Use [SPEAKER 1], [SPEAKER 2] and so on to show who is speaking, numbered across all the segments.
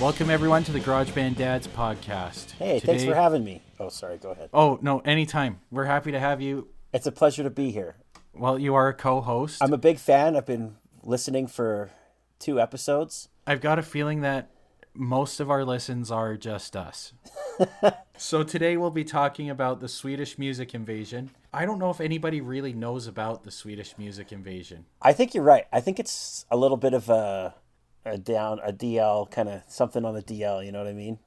[SPEAKER 1] Welcome everyone to the GarageBand Dads podcast.
[SPEAKER 2] Hey, thanks for having me. Oh, sorry, go ahead.
[SPEAKER 1] Oh no, anytime. We're happy to have you.
[SPEAKER 2] It's a pleasure to be here.
[SPEAKER 1] Well, you are a co-host.
[SPEAKER 2] I'm a big fan. I've been listening for two episodes.
[SPEAKER 1] I've got a feeling that most of our listens are just us. so today we'll be talking about the Swedish music invasion. I don't know if anybody really knows about the Swedish music invasion.
[SPEAKER 2] I think you're right. I think it's a little bit of a a down a DL kind of something on the DL. You know what I mean?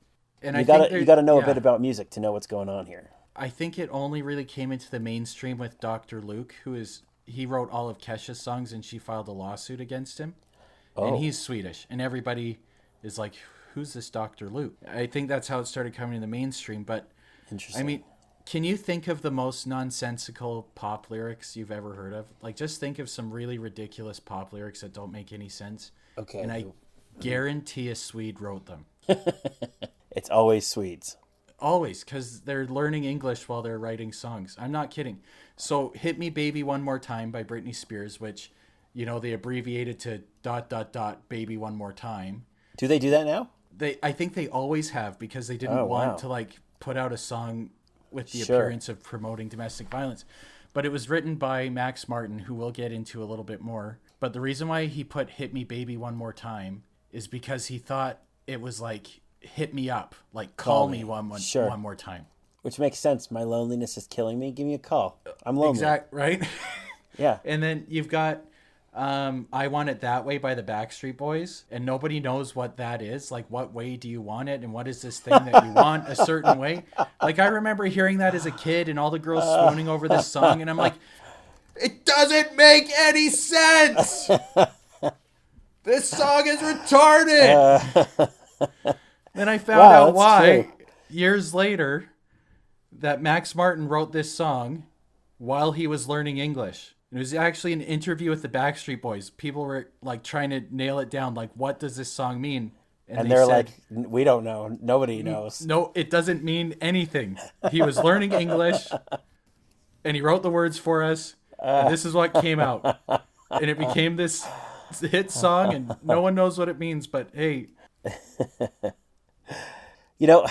[SPEAKER 1] And
[SPEAKER 2] You
[SPEAKER 1] I
[SPEAKER 2] gotta
[SPEAKER 1] think
[SPEAKER 2] you gotta know
[SPEAKER 1] yeah.
[SPEAKER 2] a bit about music to know what's going on here.
[SPEAKER 1] I think it only really came into the mainstream with Dr. Luke, who is he wrote all of Kesha's songs and she filed a lawsuit against him.
[SPEAKER 2] Oh.
[SPEAKER 1] And he's Swedish and everybody is like who's this Dr. Luke? I think that's how it started coming to the mainstream, but
[SPEAKER 2] Interesting.
[SPEAKER 1] I mean, can you think of the most nonsensical pop lyrics you've ever heard of? Like just think of some really ridiculous pop lyrics that don't make any sense.
[SPEAKER 2] Okay.
[SPEAKER 1] And I guarantee a Swede wrote them.
[SPEAKER 2] it's always Swedes.
[SPEAKER 1] Always, because they're learning English while they're writing songs. I'm not kidding. So, "Hit Me, Baby, One More Time" by Britney Spears, which, you know, they abbreviated to dot dot dot baby one more time.
[SPEAKER 2] Do they do that now?
[SPEAKER 1] They, I think they always have because they didn't
[SPEAKER 2] Oh,
[SPEAKER 1] want
[SPEAKER 2] wow.
[SPEAKER 1] to like put out a song with the
[SPEAKER 2] Sure.
[SPEAKER 1] appearance of promoting domestic violence. But it was written by Max Martin, who we'll get into a little bit more. But the reason why he put "Hit Me, Baby, One More Time" is because he thought it was like "Hit me up," like "Call,
[SPEAKER 2] Call
[SPEAKER 1] me,
[SPEAKER 2] me.
[SPEAKER 1] one one
[SPEAKER 2] Sure.
[SPEAKER 1] one more time."
[SPEAKER 2] Which makes sense. My loneliness is killing me. Give me a call. I'm lonely.
[SPEAKER 1] Exact right.
[SPEAKER 2] Yeah.
[SPEAKER 1] and then you've got um, "I Want It That Way" by the Backstreet Boys, and nobody knows what that is. Like, what way do you want it, and what is this thing that you want a certain way? Like, I remember hearing that as a kid, and all the girls swooning over this song, and I'm like, it doesn't make any sense. this song is retarded. then I found
[SPEAKER 2] Wow,
[SPEAKER 1] out why
[SPEAKER 2] true.
[SPEAKER 1] years later that Max Martin wrote this song while he was learning English. It was actually an interview with the Backstreet Boys. People were like trying to nail it down, like, what does this song mean?
[SPEAKER 2] And
[SPEAKER 1] they
[SPEAKER 2] they're
[SPEAKER 1] said,
[SPEAKER 2] like, we don't know. Nobody knows.
[SPEAKER 1] no, it doesn't mean anything. He was learning English and he wrote the words for us. And this is what came out. And it became this hit song, and no one knows what it means, but hey,
[SPEAKER 2] You know,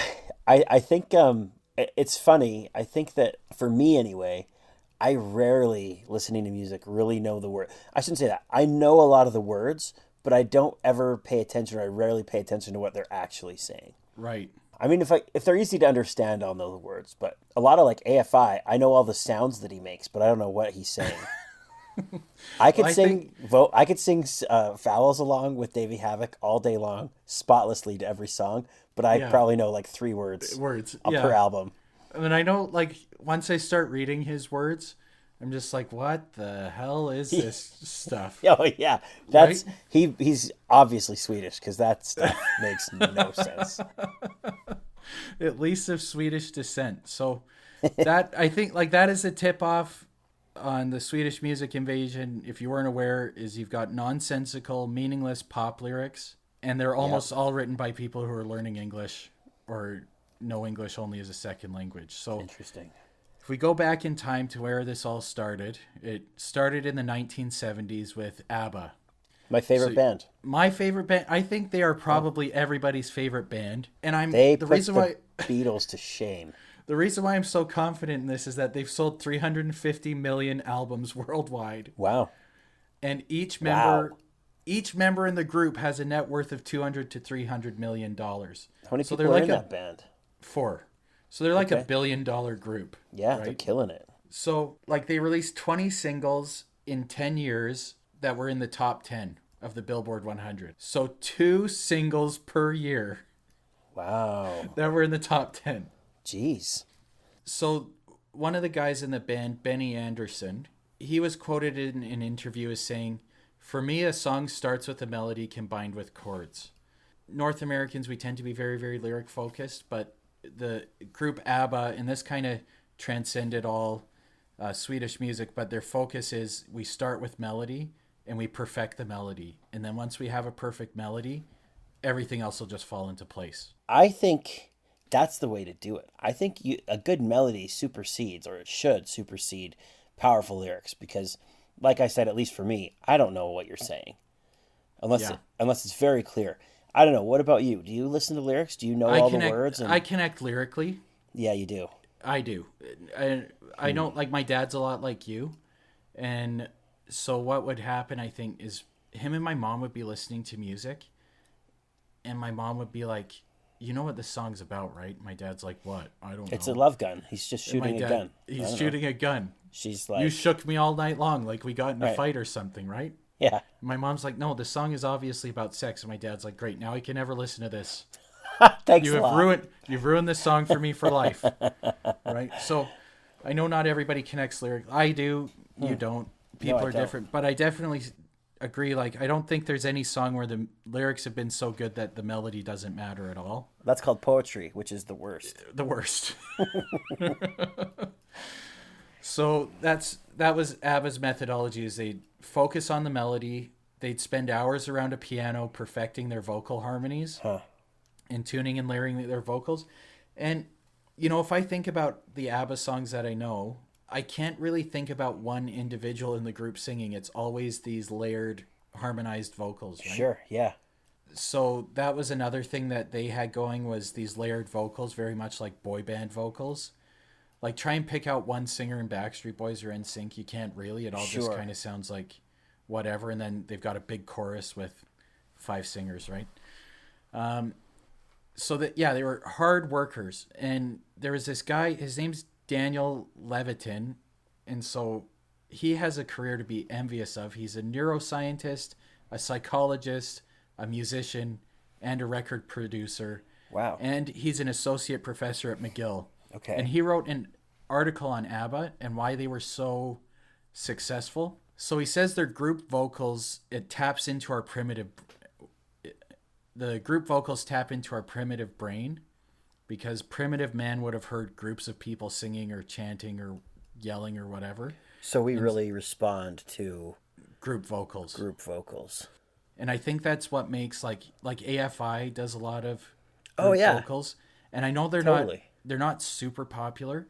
[SPEAKER 2] I I think um it's funny. I think that for me anyway, I rarely listening to music really know the word. I shouldn't say that. I know a lot of the words, but I don't ever pay attention or I rarely pay attention to what they're actually saying.
[SPEAKER 1] right.
[SPEAKER 2] I mean, if I if they're easy to understand, I'll know the words. But a lot of like AFI, I know all the sounds that he makes, but I don't know what he's saying. I could
[SPEAKER 1] Well, I
[SPEAKER 2] sing vote. I could sing uh, vowels along with Davey Havok all day long, spotlessly to every song. But I
[SPEAKER 1] Yeah.
[SPEAKER 2] probably know like three words
[SPEAKER 1] Words.
[SPEAKER 2] uh,
[SPEAKER 1] yeah.
[SPEAKER 2] per album.
[SPEAKER 1] And then I know, like, once I start reading his words, I'm just like, what the hell is this stuff?
[SPEAKER 2] Oh yeah, that's
[SPEAKER 1] Right?
[SPEAKER 2] he. He's obviously Swedish because that stuff makes no sense.
[SPEAKER 1] At least of Swedish descent. So that I think like that is a tip off on the Swedish music invasion. If you weren't aware, is you've got nonsensical, meaningless pop lyrics, and they're almost all written by people who are learning English or know English only as a second language. So
[SPEAKER 2] Interesting.
[SPEAKER 1] If we go back in time to where this all started, it started in the 1970s with ABBA.
[SPEAKER 2] My favorite
[SPEAKER 1] So-
[SPEAKER 2] band.
[SPEAKER 1] My favorite band, I think they are probably everybody's favorite band. And I'm
[SPEAKER 2] They
[SPEAKER 1] the
[SPEAKER 2] put
[SPEAKER 1] reason
[SPEAKER 2] the
[SPEAKER 1] why
[SPEAKER 2] Beatles to shame.
[SPEAKER 1] the reason why I'm so confident in this is that they've sold 350 million albums worldwide,
[SPEAKER 2] Wow.
[SPEAKER 1] and each member
[SPEAKER 2] Wow.
[SPEAKER 1] each member in the group has a net worth of 200 to 300 million dollars.
[SPEAKER 2] How many
[SPEAKER 1] So
[SPEAKER 2] people
[SPEAKER 1] they're
[SPEAKER 2] are
[SPEAKER 1] like
[SPEAKER 2] in
[SPEAKER 1] a-
[SPEAKER 2] that band?
[SPEAKER 1] Four. So they're like a billion dollar group.
[SPEAKER 2] Yeah, they're killing it.
[SPEAKER 1] So, like, they released 20 singles in 10 years that were in the top 10 of the Billboard 100. So, two singles per year
[SPEAKER 2] Wow.
[SPEAKER 1] that were in the top 10.
[SPEAKER 2] Jeez.
[SPEAKER 1] So, one of the guys in the band, Benny Andersson, he was quoted in an interview as saying, For me, a song starts with a melody combined with chords. North Americans, we tend to be very, very lyric focused, but the group ABBA, and this kind of transcended all uh, Swedish music, but their focus is we start with melody and we perfect the melody. And then once we have a perfect melody, everything else will just fall into place.
[SPEAKER 2] I think that's the way to do it. I think you, a good melody supersedes, or it should supersede, powerful lyrics because, like I said, at least for me, I don't know what you're saying, unless
[SPEAKER 1] Yeah.
[SPEAKER 2] it, unless it's very clear. I don't know. What about you? Do you listen to lyrics? Do you know
[SPEAKER 1] I
[SPEAKER 2] all
[SPEAKER 1] connect,
[SPEAKER 2] the words? And...
[SPEAKER 1] I connect lyrically.
[SPEAKER 2] Yeah, you do.
[SPEAKER 1] I do. I, I hmm. don't like my dad's a lot like you. And so what would happen, I think, is him and my mom would be listening to music. And my mom would be like, you know what this song's about, right? My dad's like, what? I don't know.
[SPEAKER 2] It's
[SPEAKER 1] know.
[SPEAKER 2] a love gun. He's just shooting a gun.
[SPEAKER 1] He's
[SPEAKER 2] don't know.
[SPEAKER 1] shooting a gun.
[SPEAKER 2] She's like, you
[SPEAKER 1] shook me all night long, like we got in a
[SPEAKER 2] Right.
[SPEAKER 1] fight or something, right?
[SPEAKER 2] yeah.
[SPEAKER 1] My mom's like, no, the song is obviously about sex. And my dad's like, great, now I can never listen to this.
[SPEAKER 2] Thanks
[SPEAKER 1] You
[SPEAKER 2] a
[SPEAKER 1] have ruined you've ruined this song for me for life. right? So I know not everybody connects lyrics. I do, you don't. People
[SPEAKER 2] Hmm. I
[SPEAKER 1] are
[SPEAKER 2] don't.
[SPEAKER 1] different, but I definitely agree like I don't think there's any song where the lyrics have been so good that the melody doesn't matter at all.
[SPEAKER 2] That's called poetry, which is the worst.
[SPEAKER 1] The worst. so that's that was ABBA's methodology is they'd focus on the melody, they'd spend hours around a piano perfecting their vocal harmonies
[SPEAKER 2] Huh.
[SPEAKER 1] and tuning and layering their vocals. And you know, if I think about the ABBA songs that I know, I can't really think about one individual in the group singing. It's always these layered, harmonized vocals, right?
[SPEAKER 2] Sure. Yeah.
[SPEAKER 1] So that was another thing that they had going was these layered vocals, very much like boy band vocals. Like try and pick out one singer in Backstreet Boys or NSYNC, you can't really. It all just kind of sounds like whatever, and then they've got a big chorus with five singers, right? Um, so that yeah, they were hard workers, and there was this guy. His name's Daniel Levitin, and so he has a career to be envious of. He's a neuroscientist, a psychologist, a musician, and a record producer.
[SPEAKER 2] Wow.
[SPEAKER 1] And he's an associate professor at McGill.
[SPEAKER 2] Okay.
[SPEAKER 1] And he wrote an article on ABBA and why they were so successful. So he says their group vocals it taps into our primitive the group vocals tap into our primitive brain because primitive man would have heard groups of people singing or chanting or yelling or whatever.
[SPEAKER 2] So we really respond to
[SPEAKER 1] Group vocals.
[SPEAKER 2] group vocals.
[SPEAKER 1] and I think that's what makes like like AFI does a lot of
[SPEAKER 2] Oh, yeah.
[SPEAKER 1] vocals, and I know they're
[SPEAKER 2] Totally.
[SPEAKER 1] not they're not super popular,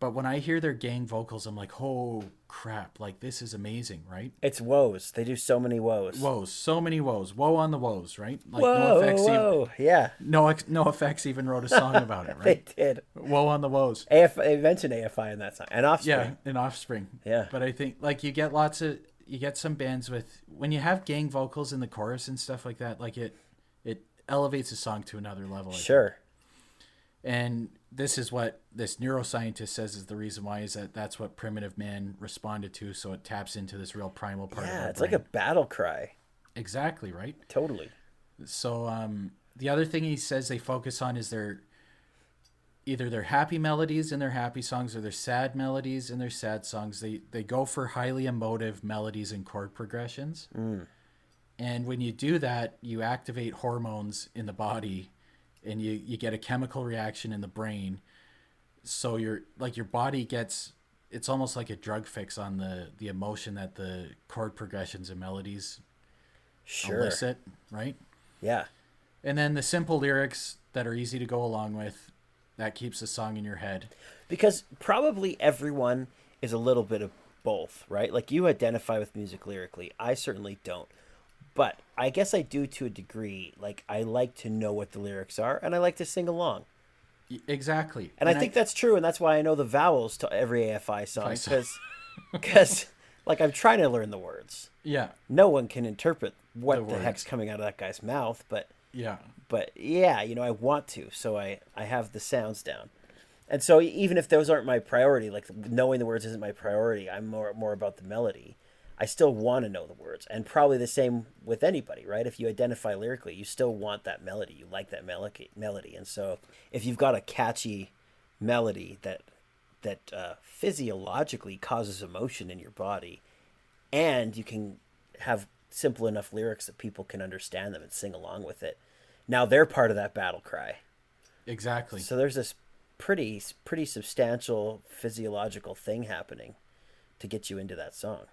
[SPEAKER 1] but when I hear their gang vocals, I'm like, oh crap, like this is amazing, right?
[SPEAKER 2] It's woes. They do so many woes.
[SPEAKER 1] Woes, so many woes, woe on the woes, right? Like
[SPEAKER 2] Whoa,
[SPEAKER 1] NOFX, even.
[SPEAKER 2] Yeah,
[SPEAKER 1] no NOFX even wrote a song about it, right?
[SPEAKER 2] they did.
[SPEAKER 1] woe on the woes.
[SPEAKER 2] AF, they mentioned AFI in that song. And Offspring.
[SPEAKER 1] Yeah, in Offspring.
[SPEAKER 2] Yeah.
[SPEAKER 1] But I think like you get lots of you get some bands with when you have gang vocals in the chorus and stuff like that, like it it elevates a song to another level. I think.
[SPEAKER 2] Sure.
[SPEAKER 1] And this is what this neuroscientist says is the reason why is that that's what primitive man responded to, so it taps into this real primal part of
[SPEAKER 2] Yeah, it's like a battle cry.
[SPEAKER 1] exactly right.
[SPEAKER 2] Totally.
[SPEAKER 1] So um, the other thing he says they focus on is their either their happy melodies in their happy songs or their sad melodies in their sad songs. They they go for highly emotive melodies and chord progressions. And when you do that, you activate hormones in the body and you, you get a chemical reaction in the brain. So your like your body gets it's almost like a drug fix on the the emotion that the chord progressions and melodies
[SPEAKER 2] Sure.
[SPEAKER 1] elicit, right?
[SPEAKER 2] Yeah.
[SPEAKER 1] And then the simple lyrics that are easy to go along with, that keeps the song in your head.
[SPEAKER 2] Because probably everyone is a little bit of both, right? Like you identify with music lyrically. I certainly don't. But I guess I do to a degree. Like I like to know what the lyrics are and I like to sing along.
[SPEAKER 1] Exactly.
[SPEAKER 2] And, I think that's true and that's why I know the vowels to every AFI song because cuz like I'm trying to learn the words.
[SPEAKER 1] yeah,
[SPEAKER 2] No one can interpret what
[SPEAKER 1] The
[SPEAKER 2] the, heck's coming out of that guy's mouth, but
[SPEAKER 1] yeah,
[SPEAKER 2] but yeah, you know, I want to, so I I have the sounds down. And so even if those aren't my priority, like knowing the words isn't my priority, I'm more more about the melody. I still want to know the words, and probably the same with anybody, right? If you identify lyrically, you still want that melody. You like that melody, melody, and so if you've got a catchy melody that that uh, physiologically causes emotion in your body, and you can have simple enough lyrics that people can understand them and sing along with it. Now they're part of that battle cry.
[SPEAKER 1] exactly.
[SPEAKER 2] So there's this pretty pretty substantial physiological thing happening to get you into that song.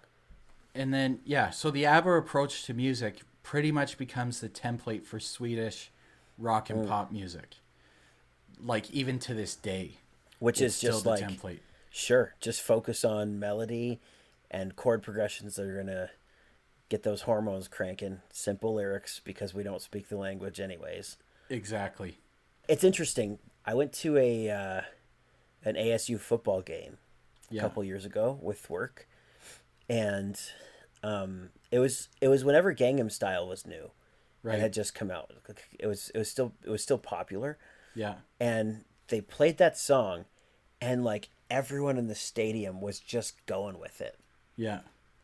[SPEAKER 1] And then yeah, so the ABBA approach to music pretty much becomes the template for Swedish rock
[SPEAKER 2] Mm.
[SPEAKER 1] and pop music. Like even to this day,
[SPEAKER 2] Which is just like
[SPEAKER 1] template.
[SPEAKER 2] sure, just focus on melody and chord progressions that are gonna get those hormones cranking. Simple lyrics because we don't speak the language anyways.
[SPEAKER 1] Exactly.
[SPEAKER 2] It's interesting. I went to a uh, an ASU football game
[SPEAKER 1] Yeah.
[SPEAKER 2] a couple years ago with work, and um, it was it was whenever Gangnam Style was new.
[SPEAKER 1] Right.
[SPEAKER 2] It had just come out. It was it was still it was still popular,
[SPEAKER 1] Yeah.
[SPEAKER 2] and they played that song, and like everyone in the stadium was just going with it,
[SPEAKER 1] Yeah.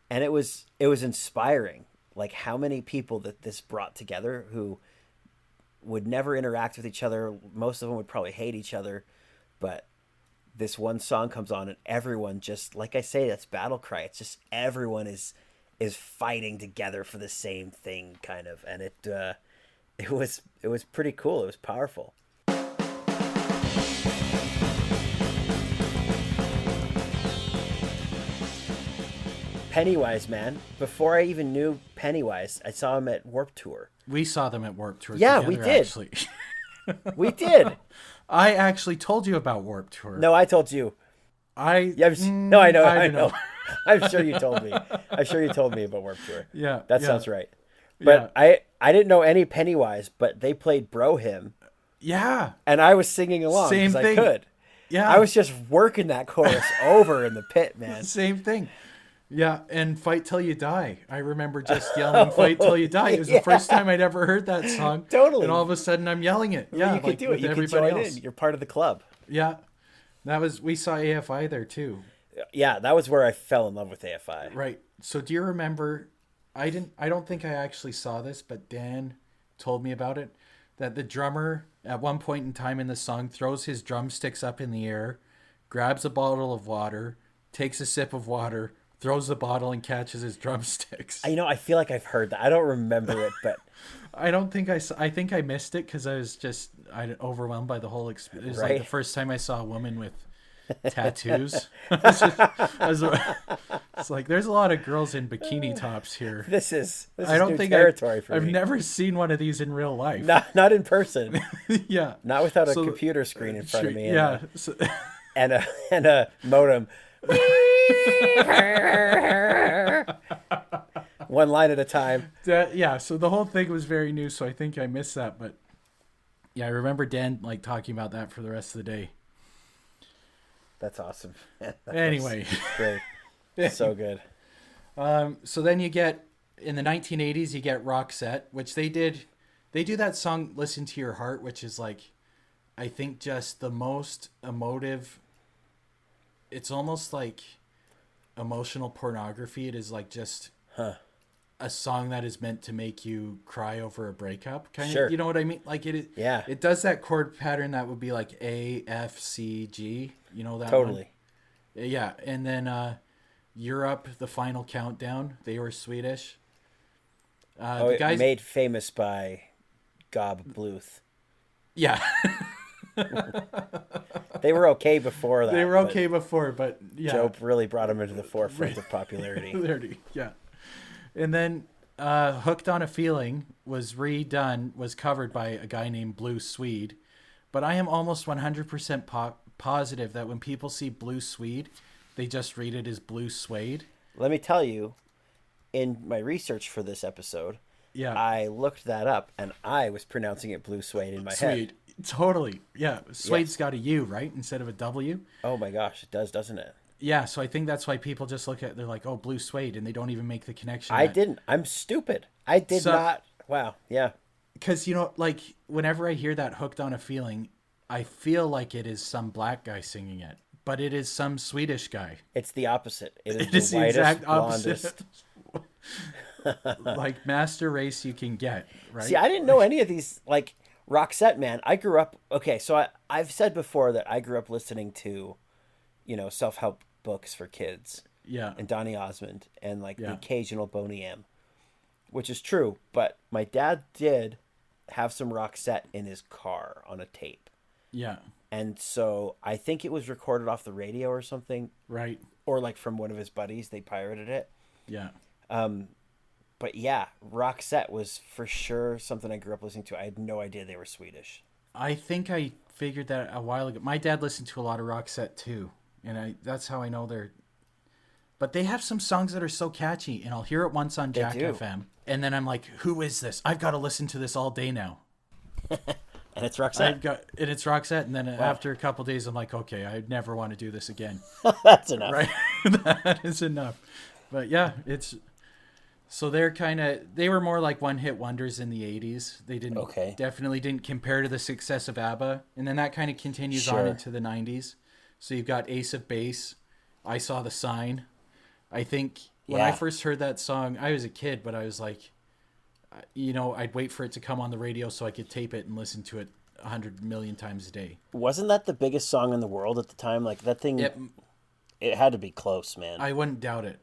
[SPEAKER 2] and it was it was inspiring. Like how many people that this brought together who would never interact with each other. Most of them would probably hate each other, but this one song comes on and everyone just like I say, that's battle cry. It's just everyone is is fighting together for the same thing, kind of, and it uh, it was it was pretty cool. It was powerful. Pennywise, man. Before I even knew Pennywise, I saw him at Warp Tour.
[SPEAKER 1] We saw them at Warp Tour.
[SPEAKER 2] Yeah, we did.
[SPEAKER 1] Actually.
[SPEAKER 2] We did.
[SPEAKER 1] I actually told you about Warp Tour.
[SPEAKER 2] no, I told you.
[SPEAKER 1] I.
[SPEAKER 2] Yeah, I'm no, I know,
[SPEAKER 1] Mm, I
[SPEAKER 2] I, know.
[SPEAKER 1] know.
[SPEAKER 2] I'm sure you told me. I'm sure you told me about Warp Tour.
[SPEAKER 1] Yeah.
[SPEAKER 2] That
[SPEAKER 1] yeah,
[SPEAKER 2] sounds right. But I I didn't know any Pennywise, but they played Bro Hymn.
[SPEAKER 1] Yeah.
[SPEAKER 2] and I was singing along
[SPEAKER 1] Same thing.
[SPEAKER 2] I could.
[SPEAKER 1] Yeah.
[SPEAKER 2] I was just working that chorus over in the pit, man.
[SPEAKER 1] Same thing. Yeah, and Fight Till You Die. I remember just yelling Fight Till You Die. It was the first time I'd ever heard that song.
[SPEAKER 2] Totally.
[SPEAKER 1] And all of a sudden I'm yelling it. Yeah,
[SPEAKER 2] you
[SPEAKER 1] like
[SPEAKER 2] do it. You
[SPEAKER 1] everybody
[SPEAKER 2] join
[SPEAKER 1] else.
[SPEAKER 2] in. You're part of the club.
[SPEAKER 1] Yeah. That was we saw AFI there too.
[SPEAKER 2] Yeah, that was where I fell in love with AFI.
[SPEAKER 1] Right. So do you remember I didn't I don't think I actually saw this, but Dan told me about it that the drummer at one point in time in the song throws his drumsticks up in the air, grabs a bottle of water, takes a sip of water, throws the bottle and catches his drumsticks.
[SPEAKER 2] I- You know, I feel like I've heard that. I don't remember it, but
[SPEAKER 1] I don't think I I think I missed it cuz I was just I overwhelmed by the whole experience. It was like
[SPEAKER 2] Right.
[SPEAKER 1] the first time I saw a woman with tattoos. It's just- I was- it's like there's a lot of girls in bikini tops here.
[SPEAKER 2] this is this is
[SPEAKER 1] I don't think
[SPEAKER 2] territory
[SPEAKER 1] I've,
[SPEAKER 2] for me.
[SPEAKER 1] I've
[SPEAKER 2] me.
[SPEAKER 1] never seen one of these in real life.
[SPEAKER 2] Not not in person.
[SPEAKER 1] yeah.
[SPEAKER 2] Not without a
[SPEAKER 1] So-
[SPEAKER 2] computer screen in uh, front of me. And
[SPEAKER 1] yeah.
[SPEAKER 2] A,
[SPEAKER 1] So,
[SPEAKER 2] and a and a modem. One line at a time.
[SPEAKER 1] that, yeah. So the whole thing was very new. So I think I missed that. But yeah, I remember Dan like talking about that for the rest of the day.
[SPEAKER 2] That's awesome. That
[SPEAKER 1] Anyway.
[SPEAKER 2] great. So good.
[SPEAKER 1] Um, so then you get in the 1980s, you get Roxette, which they did. They do that song "Listen to Your Heart," which is like, I think, just the most emotive. It's almost like emotional pornography. It is like just
[SPEAKER 2] Huh.
[SPEAKER 1] a song that is meant to make you cry over a breakup. Kind
[SPEAKER 2] Sure.
[SPEAKER 1] of, you know what I mean? Like it.
[SPEAKER 2] Yeah.
[SPEAKER 1] It does that chord pattern that would be like A F C G. You know that one?
[SPEAKER 2] Totally.
[SPEAKER 1] Yeah, and then uh, Europe, the final countdown. They were Swedish. Uh,
[SPEAKER 2] Oh,
[SPEAKER 1] the guys,
[SPEAKER 2] made famous by Gob Bluth.
[SPEAKER 1] yeah,
[SPEAKER 2] They were okay before that.
[SPEAKER 1] they were okay before, but yeah,
[SPEAKER 2] Joe really brought them into the forefront of popularity.
[SPEAKER 1] There it is, yeah. And then uh, "Hooked on a Feeling" was redone, was covered by a guy named Blue Swede. But I am almost one hundred percent positive that when people see Blue Swede, they just read it as Blue Suede.
[SPEAKER 2] Let me tell you, in my research for this episode,
[SPEAKER 1] Yeah,
[SPEAKER 2] I looked that up and I was pronouncing it blue suede in my head.
[SPEAKER 1] Totally. Yeah, Suede's got a U right instead of a W.
[SPEAKER 2] Oh my gosh, it does, doesn't it?
[SPEAKER 1] Yeah, so I think that's why people just look at they're like, "Oh, blue suede," and they don't even make the connection.
[SPEAKER 2] I didn't. I'm stupid. I did
[SPEAKER 1] So-
[SPEAKER 2] not. Wow. Yeah.
[SPEAKER 1] because you know, like whenever I hear that "hooked on a feeling," I feel like it is some black guy singing it, but it is some Swedish guy.
[SPEAKER 2] It's the opposite. It is
[SPEAKER 1] It
[SPEAKER 2] the
[SPEAKER 1] is the exact opposite. like master race you can get, right?
[SPEAKER 2] See, I didn't know any of these. Like Roxette, man. I grew up. Okay, so I, I've said before that I grew up listening to, you know, self help books for kids
[SPEAKER 1] yeah,
[SPEAKER 2] and Donny Osmond and like the occasional Boney M, which is true. But my dad did have some Roxette in his car on a tape.
[SPEAKER 1] yeah,
[SPEAKER 2] And so I think it was recorded off the radio or something,
[SPEAKER 1] right,
[SPEAKER 2] or like from one of his buddies. They pirated it.
[SPEAKER 1] yeah.
[SPEAKER 2] Um, But yeah, Roxette was for sure something I grew up listening to. I had no idea they were Swedish.
[SPEAKER 1] I think I figured that a while ago. My dad listened to a lot of Roxette too, and I that's how I know they're. But they have some songs that are so catchy, and I'll hear it once on Jack. FM, and then I'm like, "Who is this? I've got to listen to this all day now."
[SPEAKER 2] And it's Roxanne.
[SPEAKER 1] I've got, and it's Roxette, and then after a couple days, I'm like, "Okay, I never want to do this again."
[SPEAKER 2] That's enough.
[SPEAKER 1] right that is enough but yeah it's so they're kind of they were more like one hit wonders in the 80s they didn't
[SPEAKER 2] Okay.
[SPEAKER 1] definitely didn't compare to the success of abba and then that kind of continues on into the 90s so you've got ace of base i saw the sign i think when i first heard that song i was a kid but i was like uh, you know i'd wait for it to come on the radio so i could tape it and listen to it a hundred million times a day
[SPEAKER 2] Wasn't that the biggest song in the world at the time? Like that thing,
[SPEAKER 1] Yep.
[SPEAKER 2] it had to be close, man.
[SPEAKER 1] I wouldn't doubt it.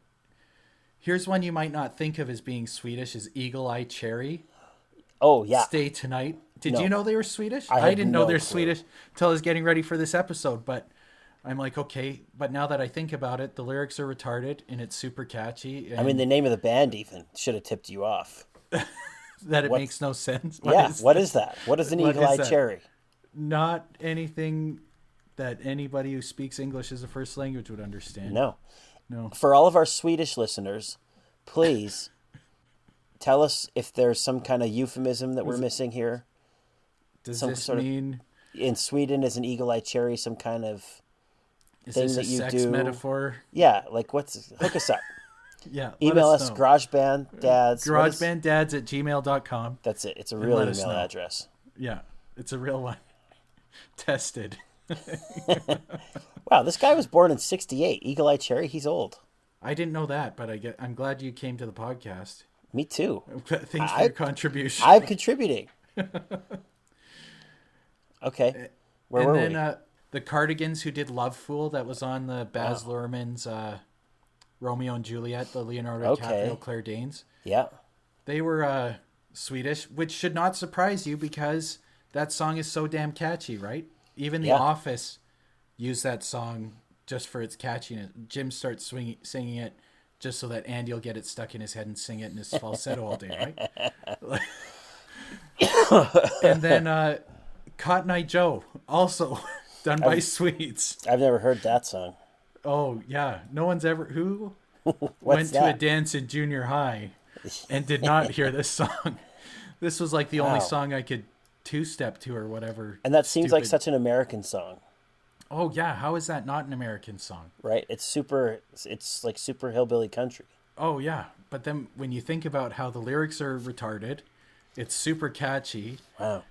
[SPEAKER 1] Here's one you might not think of as being Swedish: is Eagle Eye Cherry.
[SPEAKER 2] oh yeah,
[SPEAKER 1] Save tonight. Did
[SPEAKER 2] No.
[SPEAKER 1] you know they were Swedish?
[SPEAKER 2] I
[SPEAKER 1] I, didn't know they're
[SPEAKER 2] clue.
[SPEAKER 1] Swedish till I was getting ready for this episode. But I'm like, okay. But now that I think about it, the lyrics are retarded and it's super catchy.
[SPEAKER 2] I mean the name of the band even should have tipped you off.
[SPEAKER 1] that it
[SPEAKER 2] what-
[SPEAKER 1] makes no sense.
[SPEAKER 2] yeah,
[SPEAKER 1] is
[SPEAKER 2] what is that? What is an eagle eye cherry?
[SPEAKER 1] not anything that anybody who speaks English as a first language would understand.
[SPEAKER 2] No.
[SPEAKER 1] No.
[SPEAKER 2] For all of our Swedish listeners, please tell us if there's some kind of euphemism that we're missing here.
[SPEAKER 1] Does
[SPEAKER 2] some
[SPEAKER 1] this
[SPEAKER 2] sort of-
[SPEAKER 1] mean
[SPEAKER 2] In Sweden, is an eagle eye cherry some kind of
[SPEAKER 1] is
[SPEAKER 2] thing that you
[SPEAKER 1] sex
[SPEAKER 2] do-
[SPEAKER 1] metaphor?
[SPEAKER 2] yeah? Like what's hook us up?
[SPEAKER 1] Yeah.
[SPEAKER 2] Email us
[SPEAKER 1] know.
[SPEAKER 2] GarageBand dads. what is-
[SPEAKER 1] garagebanddads at gmail.com
[SPEAKER 2] That's it. It's a real email address.
[SPEAKER 1] yeah it's a real one tested
[SPEAKER 2] Wow, this guy was born in '68. Eagle Eye Cherry. He's old.
[SPEAKER 1] i didn't know that but i get i'm glad you came to the podcast
[SPEAKER 2] Me too.
[SPEAKER 1] thanks for
[SPEAKER 2] I-
[SPEAKER 1] your contribution
[SPEAKER 2] I'm contributing. Okay, where
[SPEAKER 1] and
[SPEAKER 2] were
[SPEAKER 1] then
[SPEAKER 2] we?
[SPEAKER 1] uh the cardigans who did lovefool that was on the baz luhrmann's uh romeo and juliet the leonardo
[SPEAKER 2] Okay.
[SPEAKER 1] DiCaprio, claire danes
[SPEAKER 2] yeah,
[SPEAKER 1] they were uh swedish which should not surprise you because that song is so damn catchy right even the
[SPEAKER 2] Yeah.
[SPEAKER 1] office used that song just for its catchiness jim starts swinging, singing it just so that andy will get it stuck in his head and sing it in his falsetto all day right and then uh cotton eye joe also done by swedes
[SPEAKER 2] I've never heard that song.
[SPEAKER 1] oh yeah no one's ever who went to a dance in junior high and did not hear this song. This was like the only song I could two step to or whatever.
[SPEAKER 2] And that seems like such an American song,
[SPEAKER 1] Oh yeah, how is that not an American song?
[SPEAKER 2] right? It's super. It's, like super hillbilly country.
[SPEAKER 1] Oh yeah, but then when you think about how the lyrics are retarded, it's super catchy
[SPEAKER 2] Wow.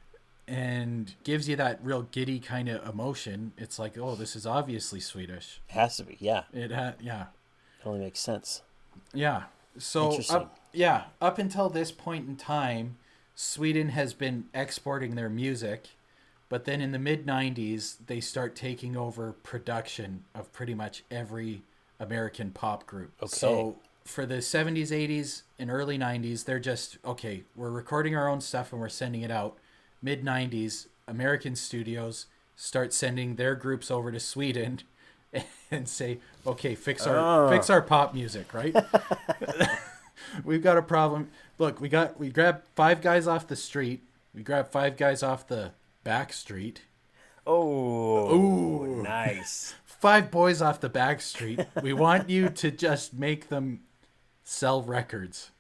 [SPEAKER 1] and gives you that real giddy kind of emotion. It's like, oh, this is obviously Swedish.
[SPEAKER 2] It has to be. Yeah,
[SPEAKER 1] It had yeah.
[SPEAKER 2] it only makes sense.
[SPEAKER 1] Yeah. So up, yeah, up until this point in time, Sweden has been exporting their music, but then in the mid 90s, they start taking over production of pretty much every American pop group.
[SPEAKER 2] Okay.
[SPEAKER 1] So for the 70s, 80s, and early 90s, they're just okay, we're recording our own stuff and we're sending it out. Mid 90s, American studios start sending their groups over to Sweden and say, "Okay, fix our ah. fix our pop music, right?" We've got a problem. Look, we got we grabbed five guys off the street. We grabbed five guys off the back street.
[SPEAKER 2] Oh,
[SPEAKER 1] Ooh.
[SPEAKER 2] nice.
[SPEAKER 1] Five boys off the back street. We want you to just make them sell records.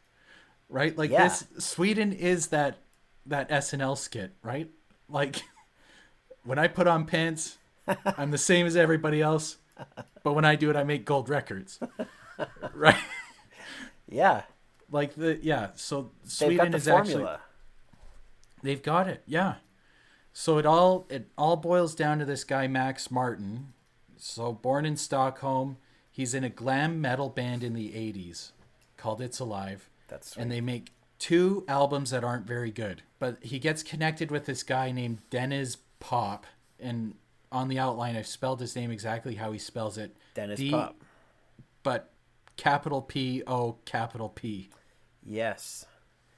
[SPEAKER 1] Right? Like
[SPEAKER 2] Yeah.
[SPEAKER 1] this Sweden is that that SNL skit, right? Like when I put on pants, I'm the same as everybody else, but when I do it I make gold records. Right?
[SPEAKER 2] Yeah,
[SPEAKER 1] Like the yeah, so
[SPEAKER 2] they've
[SPEAKER 1] Sweden
[SPEAKER 2] got the
[SPEAKER 1] is
[SPEAKER 2] formula.
[SPEAKER 1] actually they've got it. Yeah. So it all it all boils down to this guy Max Martin. So born in Stockholm, he's in a glam metal band in the 80s called It's Alive
[SPEAKER 2] That's
[SPEAKER 1] and they make two albums that aren't very good. But he gets connected with this guy named Denniz Pop and on the outline I've spelled his name exactly how he spells it.
[SPEAKER 2] Dennis
[SPEAKER 1] D-
[SPEAKER 2] Pop.
[SPEAKER 1] But capital P O capital P.
[SPEAKER 2] Yes,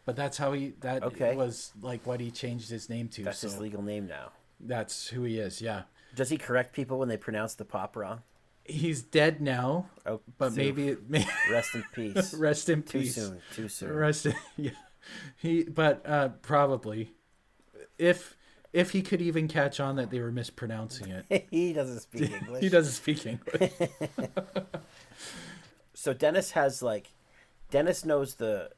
[SPEAKER 1] But that's how he that
[SPEAKER 2] Okay.
[SPEAKER 1] was like what he changed his name to.
[SPEAKER 2] that's
[SPEAKER 1] so
[SPEAKER 2] his legal name now.
[SPEAKER 1] that's who he is. Yeah,
[SPEAKER 2] Does he correct people when they pronounce the pop wrong?
[SPEAKER 1] he's dead now,
[SPEAKER 2] Oh,
[SPEAKER 1] but
[SPEAKER 2] so
[SPEAKER 1] maybe it may
[SPEAKER 2] rest in peace.
[SPEAKER 1] rest in
[SPEAKER 2] Too
[SPEAKER 1] peace.
[SPEAKER 2] Too soon. Too soon.
[SPEAKER 1] Rest in, yeah. He but uh probably if if he could even catch on that they were mispronouncing it.
[SPEAKER 2] he doesn't speak English.
[SPEAKER 1] he doesn't speak English.
[SPEAKER 2] So Denniz has like, Denniz knows the,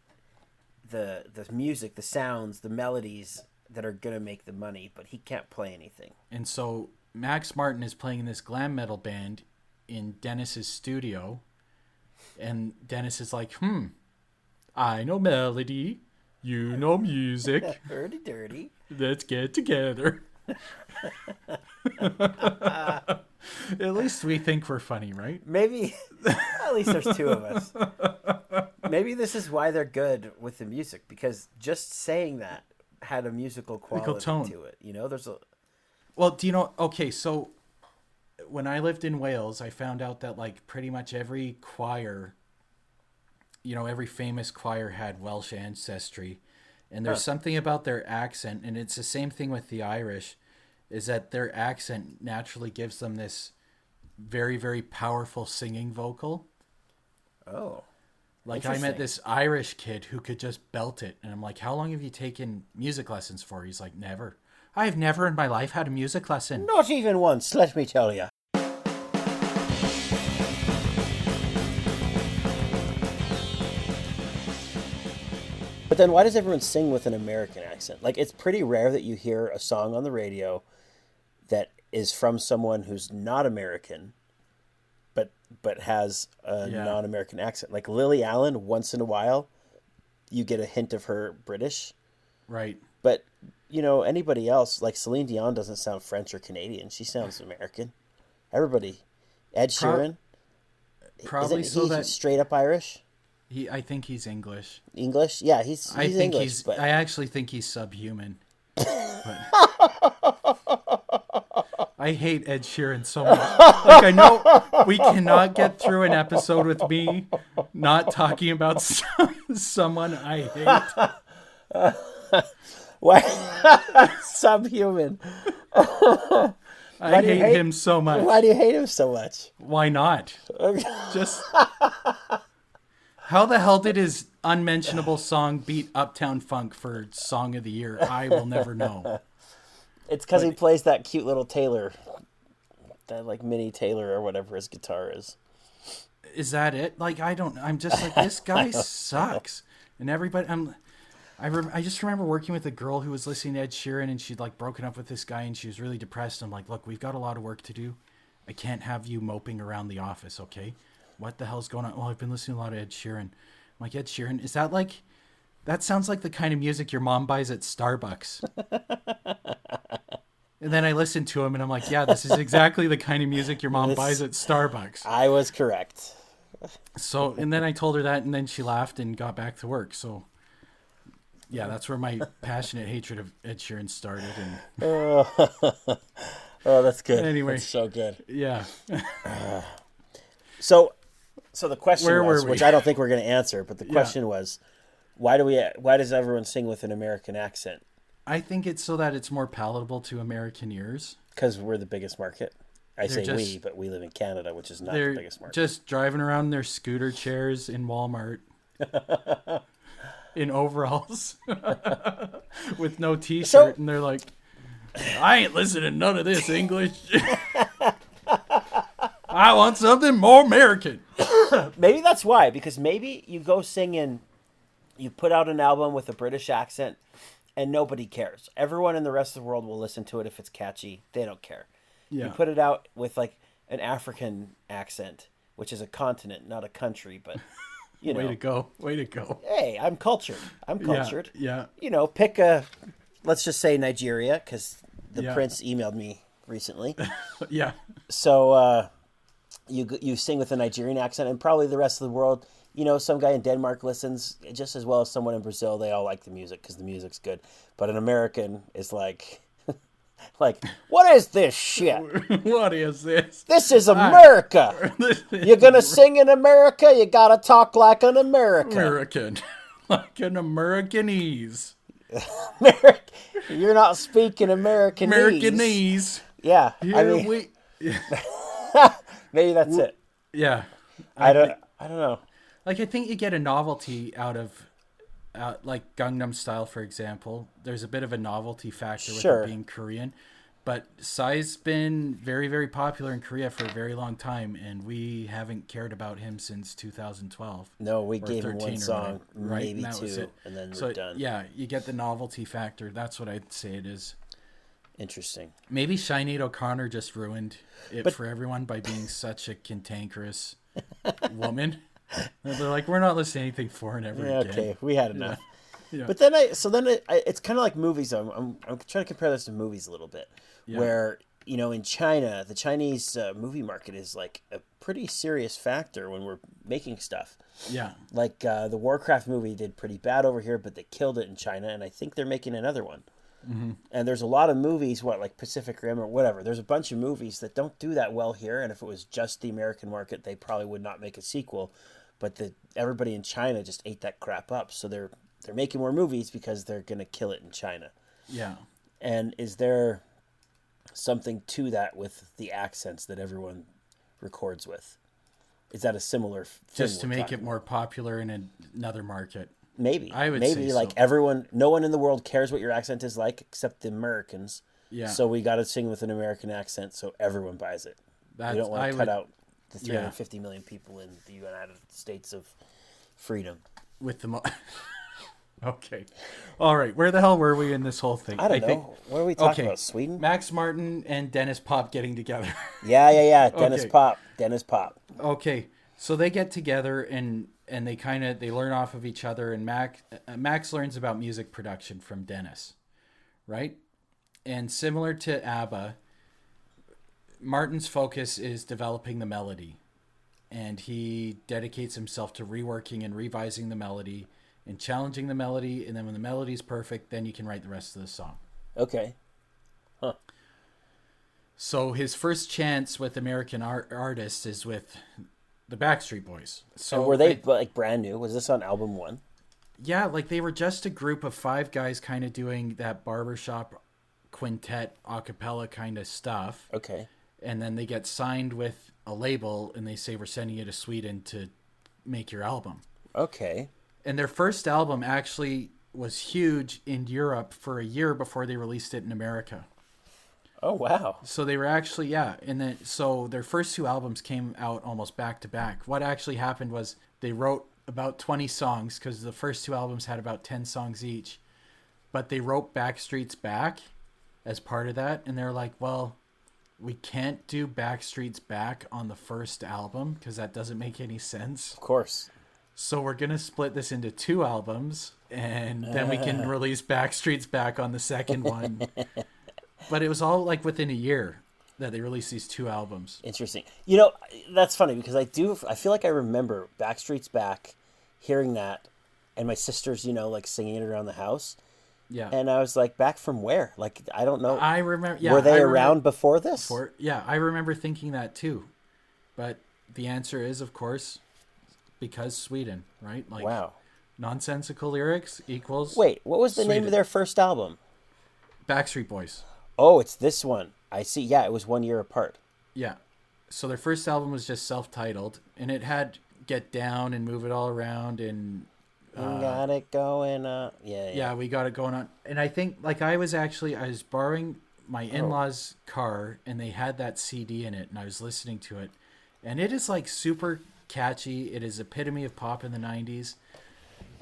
[SPEAKER 2] the the music, the sounds, the melodies that are gonna make the money, but he can't play anything.
[SPEAKER 1] And so Max Martin is playing in this glam metal band in Denniz's studio, and Denniz is like, "Hmm, I know melody, you know music.
[SPEAKER 2] Dirty, dirty.
[SPEAKER 1] Let's get together." At least we think we're funny, right?
[SPEAKER 2] Maybe at least there's two of us. Maybe this is why they're good with the music because just saying that had a musical quality
[SPEAKER 1] tone.
[SPEAKER 2] to it. You know, there's a
[SPEAKER 1] Well, do you know? Okay, so when I lived in Wales, I found out that like pretty much every choir, you know, every famous choir had Welsh ancestry, and there's something about their accent, and it's the same thing with the Irish, is that their accent naturally gives them this very very powerful singing vocal.
[SPEAKER 2] oh.
[SPEAKER 1] Like I met this Irish kid who could just belt it, and I'm like, "How long have you taken music lessons for?" He's like, "Never. I've never in my life had a music lesson."
[SPEAKER 2] Not even once, let me tell you. But then why does everyone sing with an American accent? Like it's pretty rare that you hear a song on the radio that is from someone who's not American but has a
[SPEAKER 1] Yeah.
[SPEAKER 2] non-American accent. Like Lily Allen once in a while you get a hint of her British,
[SPEAKER 1] Right.
[SPEAKER 2] but you know anybody else like Celine Dion doesn't sound French or Canadian. She sounds American. Everybody, Ed
[SPEAKER 1] Pro-
[SPEAKER 2] Sheeran,
[SPEAKER 1] Probably
[SPEAKER 2] isn't
[SPEAKER 1] so that
[SPEAKER 2] straight up Irish,
[SPEAKER 1] he. I think he's English.
[SPEAKER 2] English? Yeah, he's he's
[SPEAKER 1] I think
[SPEAKER 2] English,
[SPEAKER 1] he's.
[SPEAKER 2] but
[SPEAKER 1] I actually think he's subhuman. But- I hate Ed Sheeran so much. Like I know we cannot get through an episode with me not talking about some, someone I hate.
[SPEAKER 2] why subhuman?
[SPEAKER 1] I hate,
[SPEAKER 2] hate-
[SPEAKER 1] him so much.
[SPEAKER 2] Why do you hate him so much?
[SPEAKER 1] Why not? Just how the hell did his unmentionable song beat Uptown Funk for Song of the Year? I will never know.
[SPEAKER 2] It's because he plays that cute little Taylor, that like mini Taylor or whatever his guitar is.
[SPEAKER 1] Is that it? Like I don't. I'm just like this guy sucks, and everybody. I'm. I rem, I just remember working with a girl who was listening to Ed Sheeran, and she'd like broken up with this guy, and she was really depressed. I'm like, look, we've got a lot of work to do. I can't have you moping around the office, okay? What the hell's going on? Well, I've been listening to a lot of Ed Sheeran. I'm like, Ed Sheeran, is that like? That sounds like the kind of music your mom buys at Starbucks. and then I listened to him, and I'm like, yeah, this is exactly the kind of music your mom
[SPEAKER 2] This-
[SPEAKER 1] buys at Starbucks.
[SPEAKER 2] I was correct.
[SPEAKER 1] So, and then I told her that, and then she laughed and got back to work. So, yeah, that's where my passionate hatred of Ed Sheeran started. And
[SPEAKER 2] Oh, that's good.
[SPEAKER 1] Anyway.
[SPEAKER 2] That's so good.
[SPEAKER 1] yeah,
[SPEAKER 2] So, so the question
[SPEAKER 1] Where
[SPEAKER 2] was, which I don't think we're going to answer, but the question was, why do we? Why does everyone sing with an American accent?
[SPEAKER 1] I think it's so that it's more palatable to American ears.
[SPEAKER 2] Because we're the biggest market. I say
[SPEAKER 1] They're
[SPEAKER 2] we,
[SPEAKER 1] just-
[SPEAKER 2] but we live in Canada, which is not the biggest market.
[SPEAKER 1] just driving around in their scooter chairs in Walmart. in overalls with no t-shirt
[SPEAKER 2] So-
[SPEAKER 1] and they're like I ain't listening to none of this English. I want something more American.
[SPEAKER 2] Maybe that's why, because maybe you go sing in, you put out an album with a British accent, and nobody cares. Everyone in the rest of the world will listen to it if it's catchy. They don't care.
[SPEAKER 1] Yeah.
[SPEAKER 2] You put it out with like an African accent, which is a continent, not a country, but you know.
[SPEAKER 1] Way to go. Way to go.
[SPEAKER 2] hey, I'm cultured. I'm
[SPEAKER 1] Yeah,
[SPEAKER 2] cultured.
[SPEAKER 1] Yeah.
[SPEAKER 2] You know, pick a, let's just say Nigeria, because the
[SPEAKER 1] Yeah.
[SPEAKER 2] prince emailed me recently.
[SPEAKER 1] Yeah.
[SPEAKER 2] So uh, you you sing with a Nigerian accent, and probably the rest of the world. You know, some guy in Denmark listens just as well as someone in Brazil. They all like the music because the music's good. But an American is like, like, what is this shit?
[SPEAKER 1] what is this?
[SPEAKER 2] This is America. You're gonna sing in America. You gotta talk like an American.
[SPEAKER 1] American. like an Americanese.
[SPEAKER 2] American. You're not speaking Americanese.
[SPEAKER 1] Americanese.
[SPEAKER 2] Yeah,
[SPEAKER 1] Here
[SPEAKER 2] I mean,
[SPEAKER 1] we
[SPEAKER 2] maybe that's it.
[SPEAKER 1] Yeah.
[SPEAKER 2] I don't. I don't know.
[SPEAKER 1] Like I think you get a novelty out of uh, like Gangnam Style for example. There's a bit of a novelty factor with
[SPEAKER 2] Sure.
[SPEAKER 1] it being Korean. But Psy's been very, very popular in Korea for a very long time, and we haven't cared about him since 2012.
[SPEAKER 2] No, we gave him
[SPEAKER 1] 13
[SPEAKER 2] one song,
[SPEAKER 1] whatever, right?
[SPEAKER 2] maybe
[SPEAKER 1] And
[SPEAKER 2] two,
[SPEAKER 1] it.
[SPEAKER 2] and then we're done.
[SPEAKER 1] yeah, you get the novelty factor. That's what I'd say it is.
[SPEAKER 2] Interesting.
[SPEAKER 1] Maybe Sinead O'Connor just ruined it
[SPEAKER 2] But-
[SPEAKER 1] for everyone by being such a cantankerous woman. And They're like, we're not listening to anything foreign ever
[SPEAKER 2] Yeah,
[SPEAKER 1] again.
[SPEAKER 2] okay, we had enough.
[SPEAKER 1] Yeah.
[SPEAKER 2] But then I, so then it, I, it's kind of like movies. I'm, I'm, I'm trying to compare this to movies a little bit,
[SPEAKER 1] Yeah.
[SPEAKER 2] where you know in China, the Chinese uh, movie market is like a pretty serious factor when we're making stuff.
[SPEAKER 1] Yeah,
[SPEAKER 2] Like uh, the Warcraft movie did pretty bad over here, but they killed it in China, and I think they're making another one. Mm-hmm. And there's a lot of movies, what like Pacific Rim or whatever. There's a bunch of movies that don't do that well here, and if it was just the American market, they probably would not make a sequel. But the everybody in China just ate that crap up, so they're they're making more movies because they're gonna kill it in China.
[SPEAKER 1] yeah.
[SPEAKER 2] And is there something to that with the accents that everyone records with? Is that a similar thing
[SPEAKER 1] Just to make it more popular in another market.
[SPEAKER 2] Maybe.
[SPEAKER 1] I would
[SPEAKER 2] maybe like
[SPEAKER 1] so.
[SPEAKER 2] everyone, no one in the world cares what your accent is like except the Americans.
[SPEAKER 1] Yeah.
[SPEAKER 2] So we got to sing with an American accent so everyone buys it.
[SPEAKER 1] That's,
[SPEAKER 2] we don't want
[SPEAKER 1] I
[SPEAKER 2] to
[SPEAKER 1] would,
[SPEAKER 2] cut out the
[SPEAKER 1] Yeah.
[SPEAKER 2] 350 million people in the United States of freedom.
[SPEAKER 1] with the. Mo- okay, all right. Where the hell were we in this whole thing?
[SPEAKER 2] I don't know.
[SPEAKER 1] think
[SPEAKER 2] what are we talking
[SPEAKER 1] okay.
[SPEAKER 2] about? Sweden?
[SPEAKER 1] Max Martin and Denniz Pop getting together.
[SPEAKER 2] Yeah, yeah, yeah. Denniz
[SPEAKER 1] Okay.
[SPEAKER 2] Pop. Denniz Pop.
[SPEAKER 1] okay, so they get together and and they kind of they learn off of each other. And Max uh, Max learns about music production from Denniz, right? And similar to ABBA, Martin's focus is developing the melody, and he dedicates himself to reworking and revising the melody and challenging the melody. And then when the melody's perfect, then you can write the rest of the song.
[SPEAKER 2] Okay. Huh.
[SPEAKER 1] So his first chance with American art- artists is with the Backstreet Boys. So
[SPEAKER 2] and were they
[SPEAKER 1] I-
[SPEAKER 2] like brand new? Was this on album one?
[SPEAKER 1] yeah, like they were just a group of five guys, kind of doing that barbershop quintet a cappella kind of stuff,
[SPEAKER 2] Okay.
[SPEAKER 1] and then they get signed with a label, and they say we're sending you to Sweden to make your album.
[SPEAKER 2] Okay.
[SPEAKER 1] And their first album actually was huge in Europe for a year before they released it in America.
[SPEAKER 2] Oh wow.
[SPEAKER 1] So they were actually yeah, and then so their first two albums came out almost back to back. What actually happened was they wrote about 20 songs cuz the first two albums had about 10 songs each. But they wrote Backstreet's Back as part of that and they're like, "Well, we can't do Backstreet's Back on the first album because that doesn't make any sense.
[SPEAKER 2] Of course.
[SPEAKER 1] So we're going to split this into two albums and then we can release Backstreet's Back on the second one." but it was all like within a year that they released these two albums.
[SPEAKER 2] Interesting. You know, that's funny because I do. I feel like I remember Backstreet's Back, hearing that, and my sisters, you know, like singing it around the house,
[SPEAKER 1] Yeah.
[SPEAKER 2] and I was like, "Back from where? Like, I don't know.
[SPEAKER 1] I remember yeah,
[SPEAKER 2] Were they
[SPEAKER 1] I
[SPEAKER 2] around before this?
[SPEAKER 1] before- yeah, I remember thinking that too. But the answer is of course because Sweden, right? Like
[SPEAKER 2] wow.
[SPEAKER 1] nonsensical lyrics equals
[SPEAKER 2] Wait, what was the name of their first album?
[SPEAKER 1] Backstreet Boys.
[SPEAKER 2] Oh, it's this one. I see. Yeah, it was one year apart.
[SPEAKER 1] Yeah. So their first album was just self-titled and it had Get Down and Move It All Around and
[SPEAKER 2] Got it going up. Yeah, yeah.
[SPEAKER 1] Uh, yeah we got it going on and i think like i was actually i was borrowing my
[SPEAKER 2] Oh.
[SPEAKER 1] in-laws car and they had that cd in it and i was listening to it and it is like super catchy it is epitome of pop in the 90s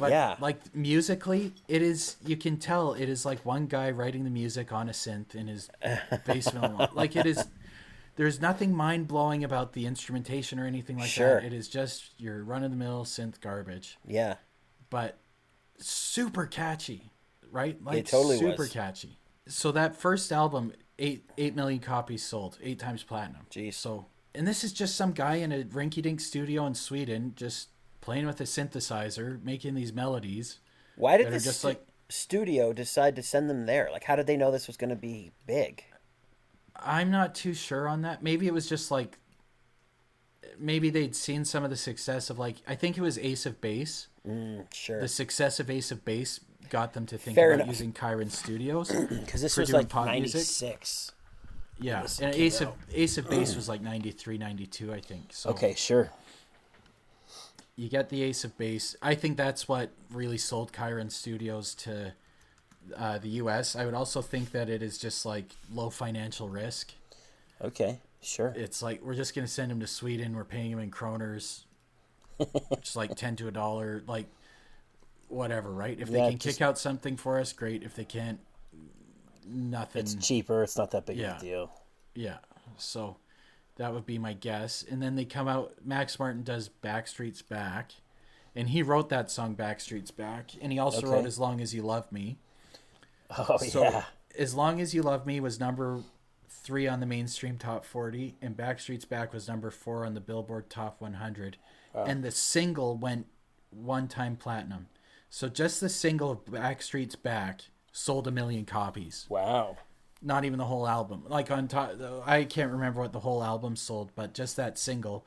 [SPEAKER 1] but
[SPEAKER 2] Yeah.
[SPEAKER 1] like musically it is you can tell it is like one guy writing the music on a synth in his basement like it is there's nothing mind-blowing about the instrumentation or anything like
[SPEAKER 2] Sure.
[SPEAKER 1] that it is just your run-of-the-mill synth garbage
[SPEAKER 2] Yeah.
[SPEAKER 1] but super catchy, right? Like
[SPEAKER 2] totally
[SPEAKER 1] super
[SPEAKER 2] was.
[SPEAKER 1] catchy. So that first album, eight eight million copies sold, eight times platinum.
[SPEAKER 2] Jeez.
[SPEAKER 1] So and this is just some guy in a rinky-dink studio in Sweden, just playing with a synthesizer, making these melodies.
[SPEAKER 2] Why did this
[SPEAKER 1] just
[SPEAKER 2] stu-
[SPEAKER 1] like-
[SPEAKER 2] studio decide to send them there? Like, how did they know this was going to be big?
[SPEAKER 1] I'm not too sure on that. Maybe it was just like maybe they'd seen some of the success of like I think it was Ace of Base.
[SPEAKER 2] Mm, sure.
[SPEAKER 1] The success of Ace of Base got them to think
[SPEAKER 2] Fair
[SPEAKER 1] about
[SPEAKER 2] enough.
[SPEAKER 1] using Cheiron Studios.
[SPEAKER 2] Because this was like
[SPEAKER 1] pop music?
[SPEAKER 2] 96.
[SPEAKER 1] Yeah, and Ace of. Ace of Base was like 93, 92, I think. So
[SPEAKER 2] Okay, sure.
[SPEAKER 1] You get the Ace of Base. I think that's what really sold Cheiron Studios to uh, the U.S. I would also think that it is just like low financial risk.
[SPEAKER 2] Okay, sure.
[SPEAKER 1] It's like we're just gonna send him to Sweden. We're paying him in kroners, just like ten to a dollar, like whatever, right? If they
[SPEAKER 2] Yeah,
[SPEAKER 1] can
[SPEAKER 2] just-
[SPEAKER 1] kick out something for us, great. If they can't, nothing.
[SPEAKER 2] It's cheaper. It's not that big
[SPEAKER 1] Yeah.
[SPEAKER 2] of a deal.
[SPEAKER 1] Yeah. So that would be my guess. And then they come out Max Martin does Backstreet's Back. And he wrote that song Backstreet's Back. And he also
[SPEAKER 2] Okay.
[SPEAKER 1] wrote As Long as You Love Me.
[SPEAKER 2] Oh
[SPEAKER 1] So
[SPEAKER 2] yeah.
[SPEAKER 1] As Long as You Love Me was number three on the mainstream top 40. And Backstreet's Back was number four on the Billboard Top 100. And the single went one time platinum. So just the single of Backstreet's Back sold a million copies
[SPEAKER 2] Wow.
[SPEAKER 1] Not even the whole album. Like on top, I can't remember what the whole album sold, but just that single.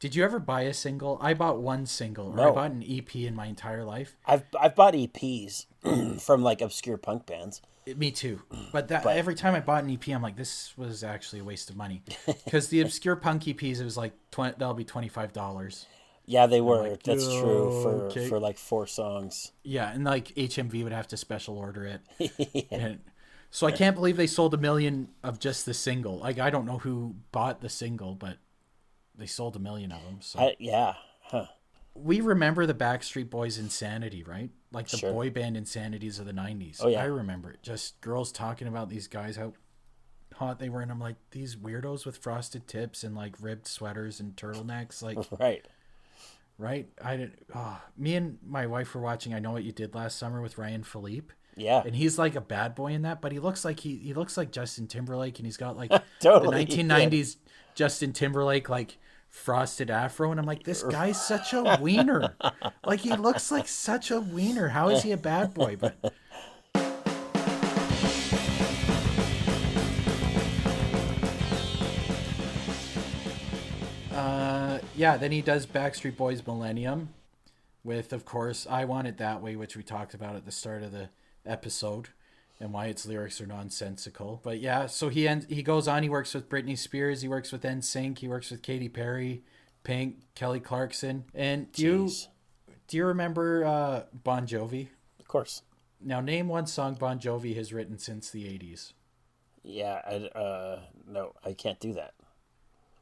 [SPEAKER 1] Did you ever buy a single? I bought one single. Or I bought an EP in my entire life.
[SPEAKER 2] I've I've bought EPs from like obscure punk bands.
[SPEAKER 1] It- me too. But that every time I bought an EP, I'm like, this was actually a waste of money because the obscure punk EPs, it was like twenty. That'll be twenty five dollars.
[SPEAKER 2] Yeah, they were.
[SPEAKER 1] like,
[SPEAKER 2] That's true oh, for
[SPEAKER 1] okay.
[SPEAKER 2] for like four songs.
[SPEAKER 1] Yeah, and like HMV would have to special order it. And so I can't believe they sold a million of just the single. Like I don't know who bought the single, but they sold a million of them. So
[SPEAKER 2] I, yeah. Huh.
[SPEAKER 1] we remember the Backstreet Boys insanity, right? Like the
[SPEAKER 2] Sure.
[SPEAKER 1] boy band insanities of the '90s.
[SPEAKER 2] Oh, yeah.
[SPEAKER 1] I remember it. Just girls talking about these guys how hot they were, and I'm like, these weirdos with frosted tips and like ribbed sweaters and turtlenecks, like
[SPEAKER 2] Right.
[SPEAKER 1] right? I did. Oh, ah, me and my wife were watching. I know what you did last summer with Ryan Phillippe.
[SPEAKER 2] Yeah.
[SPEAKER 1] And he's like a bad boy in that, but he looks like he he looks like Justin Timberlake, and he's got like
[SPEAKER 2] Totally,
[SPEAKER 1] the 1990s Justin Timberlake like frosted afro, and I'm like, this guy's such a wiener. like he looks like such a wiener. How is he a bad boy? But uh, yeah, then he does Backstreet Boys Millennium with, of course, I Want It That Way, which we talked about at the start of the episode and why its lyrics are nonsensical. But yeah, so he ends, he goes on, he works with Britney Spears, he works with NSYNC, he works with Katy Perry, Pink, Kelly Clarkson. And do you do you remember uh, Bon Jovi?
[SPEAKER 2] Of course.
[SPEAKER 1] Now name one song Bon Jovi has written since the 80s.
[SPEAKER 2] Yeah. I, uh, no, I can't do that.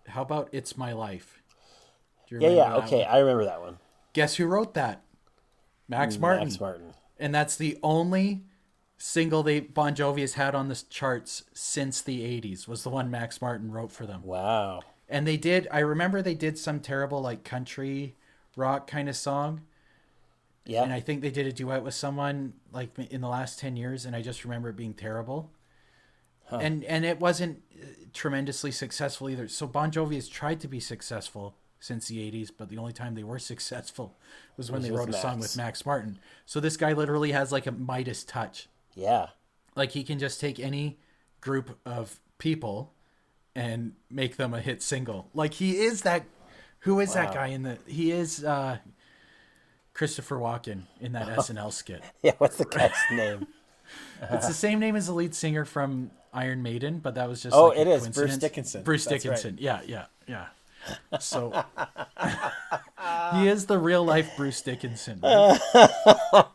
[SPEAKER 1] How about It's My Life? Do you
[SPEAKER 2] Yeah. Yeah. Okay.
[SPEAKER 1] one?
[SPEAKER 2] I remember that one.
[SPEAKER 1] Guess who wrote that? Max Martin.
[SPEAKER 2] Max Martin.
[SPEAKER 1] And that's the only single they Bon Jovi has had on the charts since the 80s was the one Max Martin wrote for them.
[SPEAKER 2] Wow.
[SPEAKER 1] And they did I remember they did some terrible like country rock kind of song
[SPEAKER 2] Yeah.
[SPEAKER 1] and I think they did a duet with someone like in the last 10 years and I just remember it being terrible. Huh. And and it wasn't uh, tremendously successful either. So Bon Jovi has tried to be successful since the 80s, but the only time they were successful was when they wrote a song with Max Martin. So this guy literally has like a Midas touch.
[SPEAKER 2] yeah.
[SPEAKER 1] Like he can just take any group of people and make them a hit single. Like he is that who is that guy in the he is uh Christopher Walken in that SNL skit.
[SPEAKER 2] Yeah. What's the guy's name?
[SPEAKER 1] It's the same name as the lead singer from Iron Maiden, but that was just
[SPEAKER 2] Oh,
[SPEAKER 1] like
[SPEAKER 2] it is. Bruce. Dickinson.
[SPEAKER 1] Bruce
[SPEAKER 2] That's right.
[SPEAKER 1] Dickinson. Yeah, yeah, yeah. So he is the real life Bruce Dickinson. right?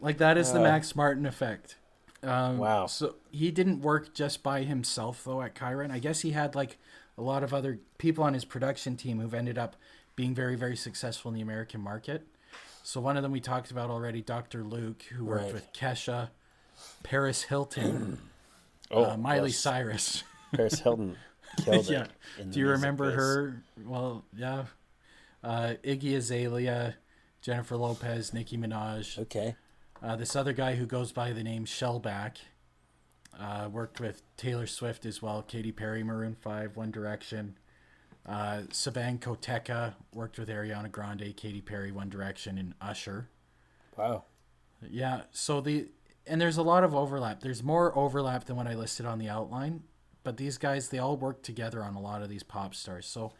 [SPEAKER 1] like that is the Max Martin effect. Um,
[SPEAKER 2] Wow.
[SPEAKER 1] So he didn't work just by himself though at Cheiron. I guess he had like a lot of other people on his production team who've ended up being very, very successful in the American market. So one of them we talked about already, Dr. Luke, who worked
[SPEAKER 2] Right.
[SPEAKER 1] with Kesha, Paris Hilton,
[SPEAKER 2] Oh,
[SPEAKER 1] uh, Miley
[SPEAKER 2] yes.
[SPEAKER 1] Cyrus.
[SPEAKER 2] Paris Hilton killed
[SPEAKER 1] yeah.
[SPEAKER 2] it.
[SPEAKER 1] Do you remember her? Well, yeah. Uh, Iggy Azalea, Jennifer Lopez, Nicki Minaj.
[SPEAKER 2] Okay.
[SPEAKER 1] Uh, this other guy who goes by the name Shellback uh, worked with Taylor Swift as well, Katy Perry, Maroon 5, One Direction. Uh, Savan Kotecha worked with Ariana Grande, Katy Perry, One Direction, and Usher.
[SPEAKER 2] Wow.
[SPEAKER 1] Yeah, so the and there's a lot of overlap. There's more overlap than what I listed on the outline, but these guys they all work together on a lot of these pop stars. So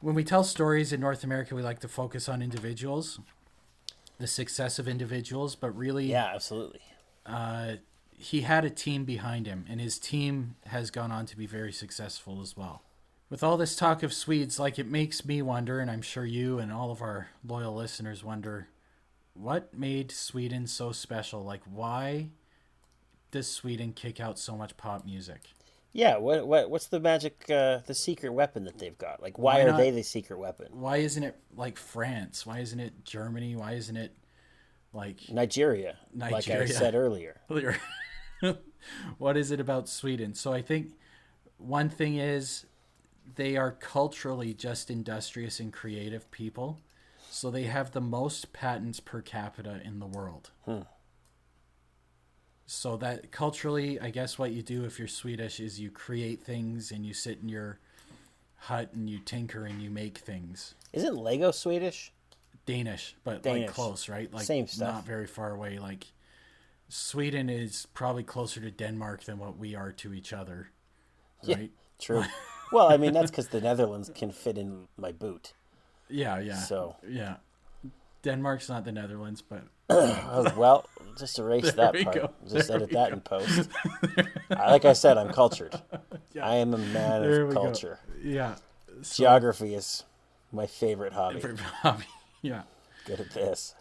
[SPEAKER 1] when we tell stories in North America, we like to focus on individuals, the success of individuals, but really
[SPEAKER 2] Yeah. Absolutely.
[SPEAKER 1] uh, he had a team behind him, and his team has gone on to be very successful as well. With all this talk of Swedes, like it makes me wonder, and I'm sure you and all of our loyal listeners wonder, what made Sweden so special? Like, why does Sweden kick out so much pop music?
[SPEAKER 2] Yeah, what what what's the magic uh the secret weapon that they've got? Like why,
[SPEAKER 1] Why
[SPEAKER 2] are
[SPEAKER 1] not-
[SPEAKER 2] they the secret weapon?
[SPEAKER 1] Why isn't it like France? Why isn't it Germany? Why isn't it like
[SPEAKER 2] Nigeria, Nigeria. like I said earlier.
[SPEAKER 1] what is it about Sweden? So I think one thing is they are culturally just industrious and creative people. So they have the most patents per capita in the world. So that culturally, I guess what you do if you're Swedish is you create things and you sit in your hut and you tinker and you make things.
[SPEAKER 2] Isn't Lego Swedish?
[SPEAKER 1] Danish, but
[SPEAKER 2] Danish.
[SPEAKER 1] like close, right? Like
[SPEAKER 2] Same stuff.
[SPEAKER 1] not very far away. Like Sweden is probably closer to Denmark than what we are to each other,
[SPEAKER 2] Yeah.
[SPEAKER 1] right?
[SPEAKER 2] True. well, I mean that's because the Netherlands can fit in my boot.
[SPEAKER 1] Yeah, yeah.
[SPEAKER 2] So-
[SPEAKER 1] yeah, Denmark's not the Netherlands, but
[SPEAKER 2] Oh, well, just erase that part.
[SPEAKER 1] go.
[SPEAKER 2] Just
[SPEAKER 1] There
[SPEAKER 2] edit that in post. Like I said, I'm cultured. I am a man
[SPEAKER 1] There
[SPEAKER 2] of
[SPEAKER 1] we go.
[SPEAKER 2] culture.
[SPEAKER 1] yeah, so,
[SPEAKER 2] Geography is my favorite hobby.
[SPEAKER 1] for hobby, yeah.
[SPEAKER 2] Good at this.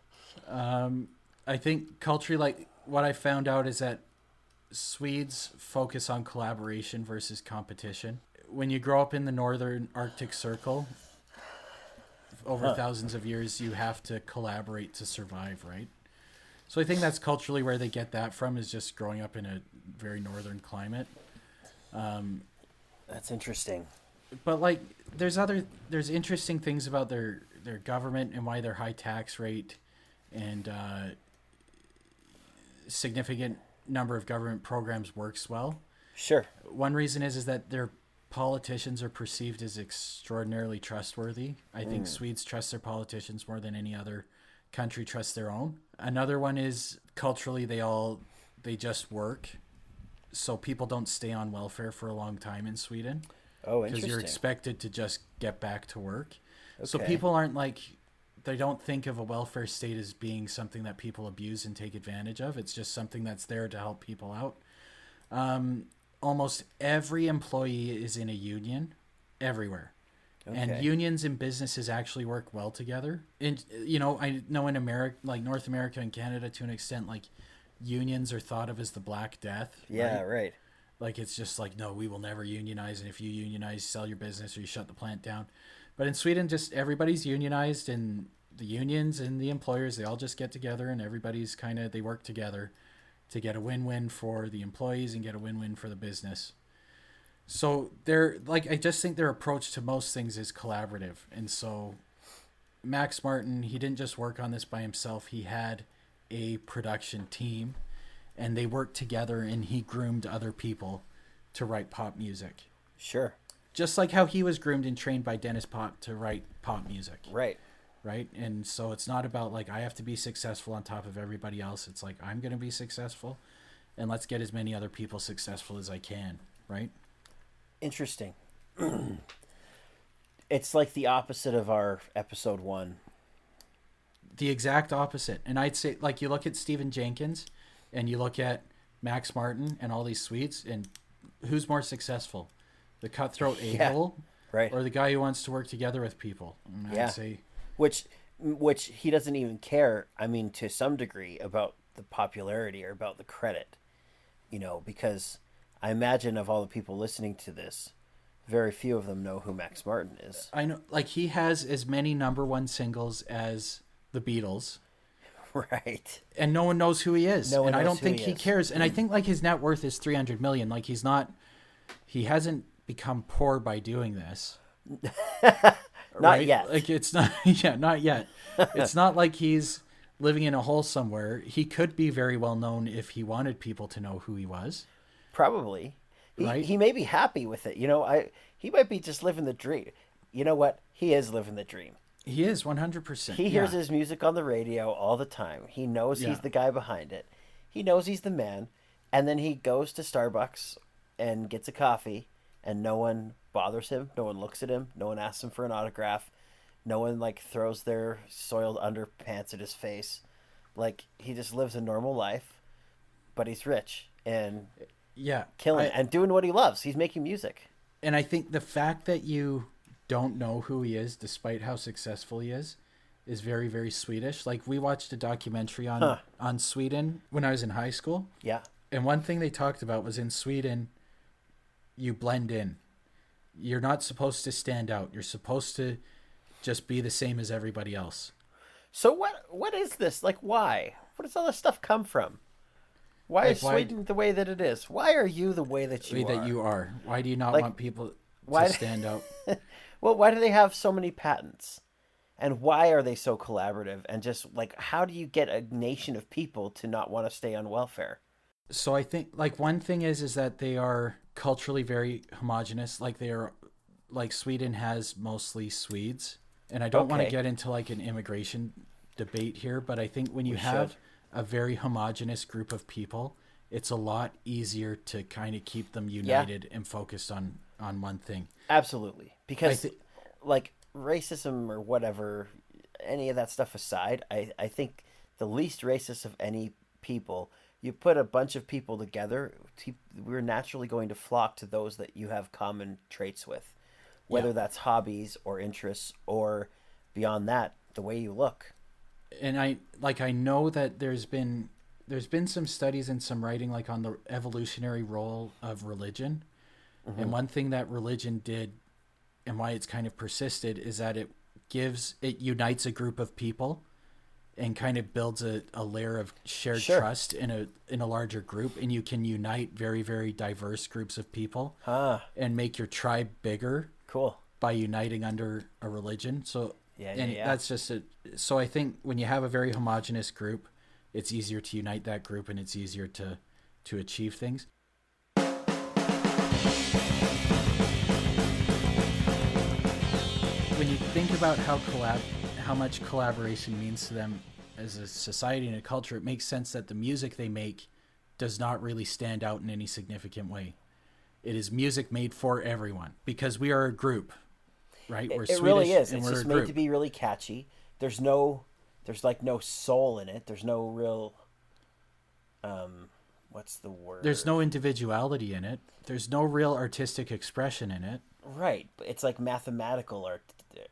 [SPEAKER 1] Um, I think culturally, like what I found out is that Swedes focus on collaboration versus competition. When you grow up in the northern Arctic Circle, over
[SPEAKER 2] Huh.
[SPEAKER 1] thousands of years, you have to collaborate to survive, right? So I think that's culturally where they get that from is just growing up in a very northern climate. Um,
[SPEAKER 2] That's interesting.
[SPEAKER 1] but like there's other there's interesting things about their their government and why their high tax rate and uh, significant number of government programs works well
[SPEAKER 2] Sure.
[SPEAKER 1] one reason is is that their politicians are perceived as extraordinarily trustworthy i think swedes trust their politicians more than any other country trusts their own another one is culturally they all they just work so people don't stay on welfare for a long time in sweden
[SPEAKER 2] Oh, interesting.
[SPEAKER 1] because you're expected to just get back to work. So people aren't like they don't think of a welfare state as being something that people abuse and take advantage of. It's just something that's there to help people out. Um, almost every employee is in a union, everywhere.
[SPEAKER 2] Okay.
[SPEAKER 1] And unions and businesses actually work well together. And you know, I know in America, like North America and Canada, to an extent, like unions are thought of as the Black Death.
[SPEAKER 2] yeah,
[SPEAKER 1] right?
[SPEAKER 2] right.
[SPEAKER 1] Like it's just like no, we will never unionize, and if you unionize, sell your business or you shut the plant down. But in Sweden, just everybody's unionized, and the unions and the employers they all just get together, and everybody's kind of they work together to get a win-win for the employees and get a win-win for the business. So they're like I just think their approach to most things is collaborative, and so Max Martin he didn't just work on this by himself; he had a production team and they worked together and he groomed other people to write pop music.
[SPEAKER 2] Sure.
[SPEAKER 1] Just like how he was groomed and trained by Denniz Pop to write pop music,
[SPEAKER 2] Right.
[SPEAKER 1] right? And so it's not about like I have to be successful on top of everybody else. It's like I'm going to be successful and let's get as many other people successful as I can, right?
[SPEAKER 2] Interesting. it's like the opposite of our episode one.
[SPEAKER 1] The exact opposite. And I'd say like you look at Stephan Jenkins and you look at Max Martin and all these Swedes and who's more successful? The cutthroat
[SPEAKER 2] Yeah.
[SPEAKER 1] a-hole
[SPEAKER 2] Right.
[SPEAKER 1] or the guy who wants to work together with people. Mm,
[SPEAKER 2] yeah.
[SPEAKER 1] I'd say
[SPEAKER 2] which which he doesn't even care i mean to some degree about the popularity or about the credit you know because i imagine of all the people listening to this very few of them know who max martin is
[SPEAKER 1] I know like he has as many number one singles as the Beatles.
[SPEAKER 2] right
[SPEAKER 1] And no one knows who he is.
[SPEAKER 2] No one
[SPEAKER 1] and I don't think
[SPEAKER 2] he
[SPEAKER 1] he, cares. And I think like his net worth is three hundred million. Like he's not he hasn't become poor by doing this.
[SPEAKER 2] not yet
[SPEAKER 1] Like it's not yeah, not yet. it's not like he's living in a hole somewhere. He could be very well known if he wanted people to know who he was.
[SPEAKER 2] Probably he,
[SPEAKER 1] Right.
[SPEAKER 2] he may be happy with it you know i he might be just living the dream you know what he is living the dream
[SPEAKER 1] He is one hundred percent.
[SPEAKER 2] He hears his music on the radio all the time. He knows
[SPEAKER 1] Yeah.
[SPEAKER 2] he's the guy behind it. He knows he's the man. And then he goes to Starbucks and gets a coffee and no one bothers him. No one looks at him. No one asks him for an autograph. No one like throws their soiled underpants at his face. Like he just lives a normal life, but he's rich and
[SPEAKER 1] Yeah.
[SPEAKER 2] killing
[SPEAKER 1] I-
[SPEAKER 2] it and doing what he loves. He's making music.
[SPEAKER 1] and I think the fact that you don't know who he is, despite how successful he is, is very very Swedish. Like we watched a documentary on
[SPEAKER 2] Huh.
[SPEAKER 1] on Sweden when I was in high school,
[SPEAKER 2] Yeah.
[SPEAKER 1] and one thing they talked about was in Sweden, you blend in. You're not supposed to stand out. You're supposed to just be the same as everybody else.
[SPEAKER 2] So what what is this? Like why? Where does all this stuff come from? Why
[SPEAKER 1] Like,
[SPEAKER 2] is
[SPEAKER 1] why-
[SPEAKER 2] Sweden the way that it is? Why are you the way that you
[SPEAKER 1] way
[SPEAKER 2] are?
[SPEAKER 1] that you are. Why do you not
[SPEAKER 2] Like,
[SPEAKER 1] want people
[SPEAKER 2] why-
[SPEAKER 1] to stand out?
[SPEAKER 2] Well, why do they have so many patents? And why are they so collaborative? And just like how do you get a nation of people to not want to stay on welfare?
[SPEAKER 1] so I think like one thing is is that they are culturally very homogenous. Like they are like Sweden has mostly Swedes. And I don't want to get into like an immigration debate here, but I think when you
[SPEAKER 2] We
[SPEAKER 1] have
[SPEAKER 2] should.
[SPEAKER 1] A very homogenous group of people, it's a lot easier to kind of keep them united and focused on on one thing.
[SPEAKER 2] Absolutely. Because
[SPEAKER 1] thi-
[SPEAKER 2] like racism or whatever, any of that stuff aside, I, I think the least racist of any people, you put a bunch of people together, we're naturally going to flock to those that you have common traits with, whether
[SPEAKER 1] Yeah.
[SPEAKER 2] that's hobbies or interests or beyond that, the way you look.
[SPEAKER 1] And I like I know that there's been there's been some studies and some writing like on the evolutionary role of religion. And one thing that religion did and why it's kind of persisted is that it gives it unites a group of people and kind of builds a, a layer of shared
[SPEAKER 2] Sure.
[SPEAKER 1] trust in a in a larger group and you can unite very very diverse groups of people
[SPEAKER 2] Ah,
[SPEAKER 1] and make your tribe bigger
[SPEAKER 2] cool.
[SPEAKER 1] by uniting under a religion. So
[SPEAKER 2] Yeah, yeah,
[SPEAKER 1] and
[SPEAKER 2] yeah.
[SPEAKER 1] that's just it. So I think when you have a very homogenous group, it's easier to unite that group and it's easier to to achieve things. When you think about how collab how much collaboration means to them as a society and a culture, it makes sense that the music they make does not really stand out in any significant way. It is music made for everyone because we are a group, right? We're
[SPEAKER 2] It, it really is.
[SPEAKER 1] and
[SPEAKER 2] It's just made to be really catchy. There's no, there's like no soul in it. There's no real, um, what's the word?
[SPEAKER 1] There's no individuality in it. There's no real artistic expression in it.
[SPEAKER 2] right. but It's like mathematical art,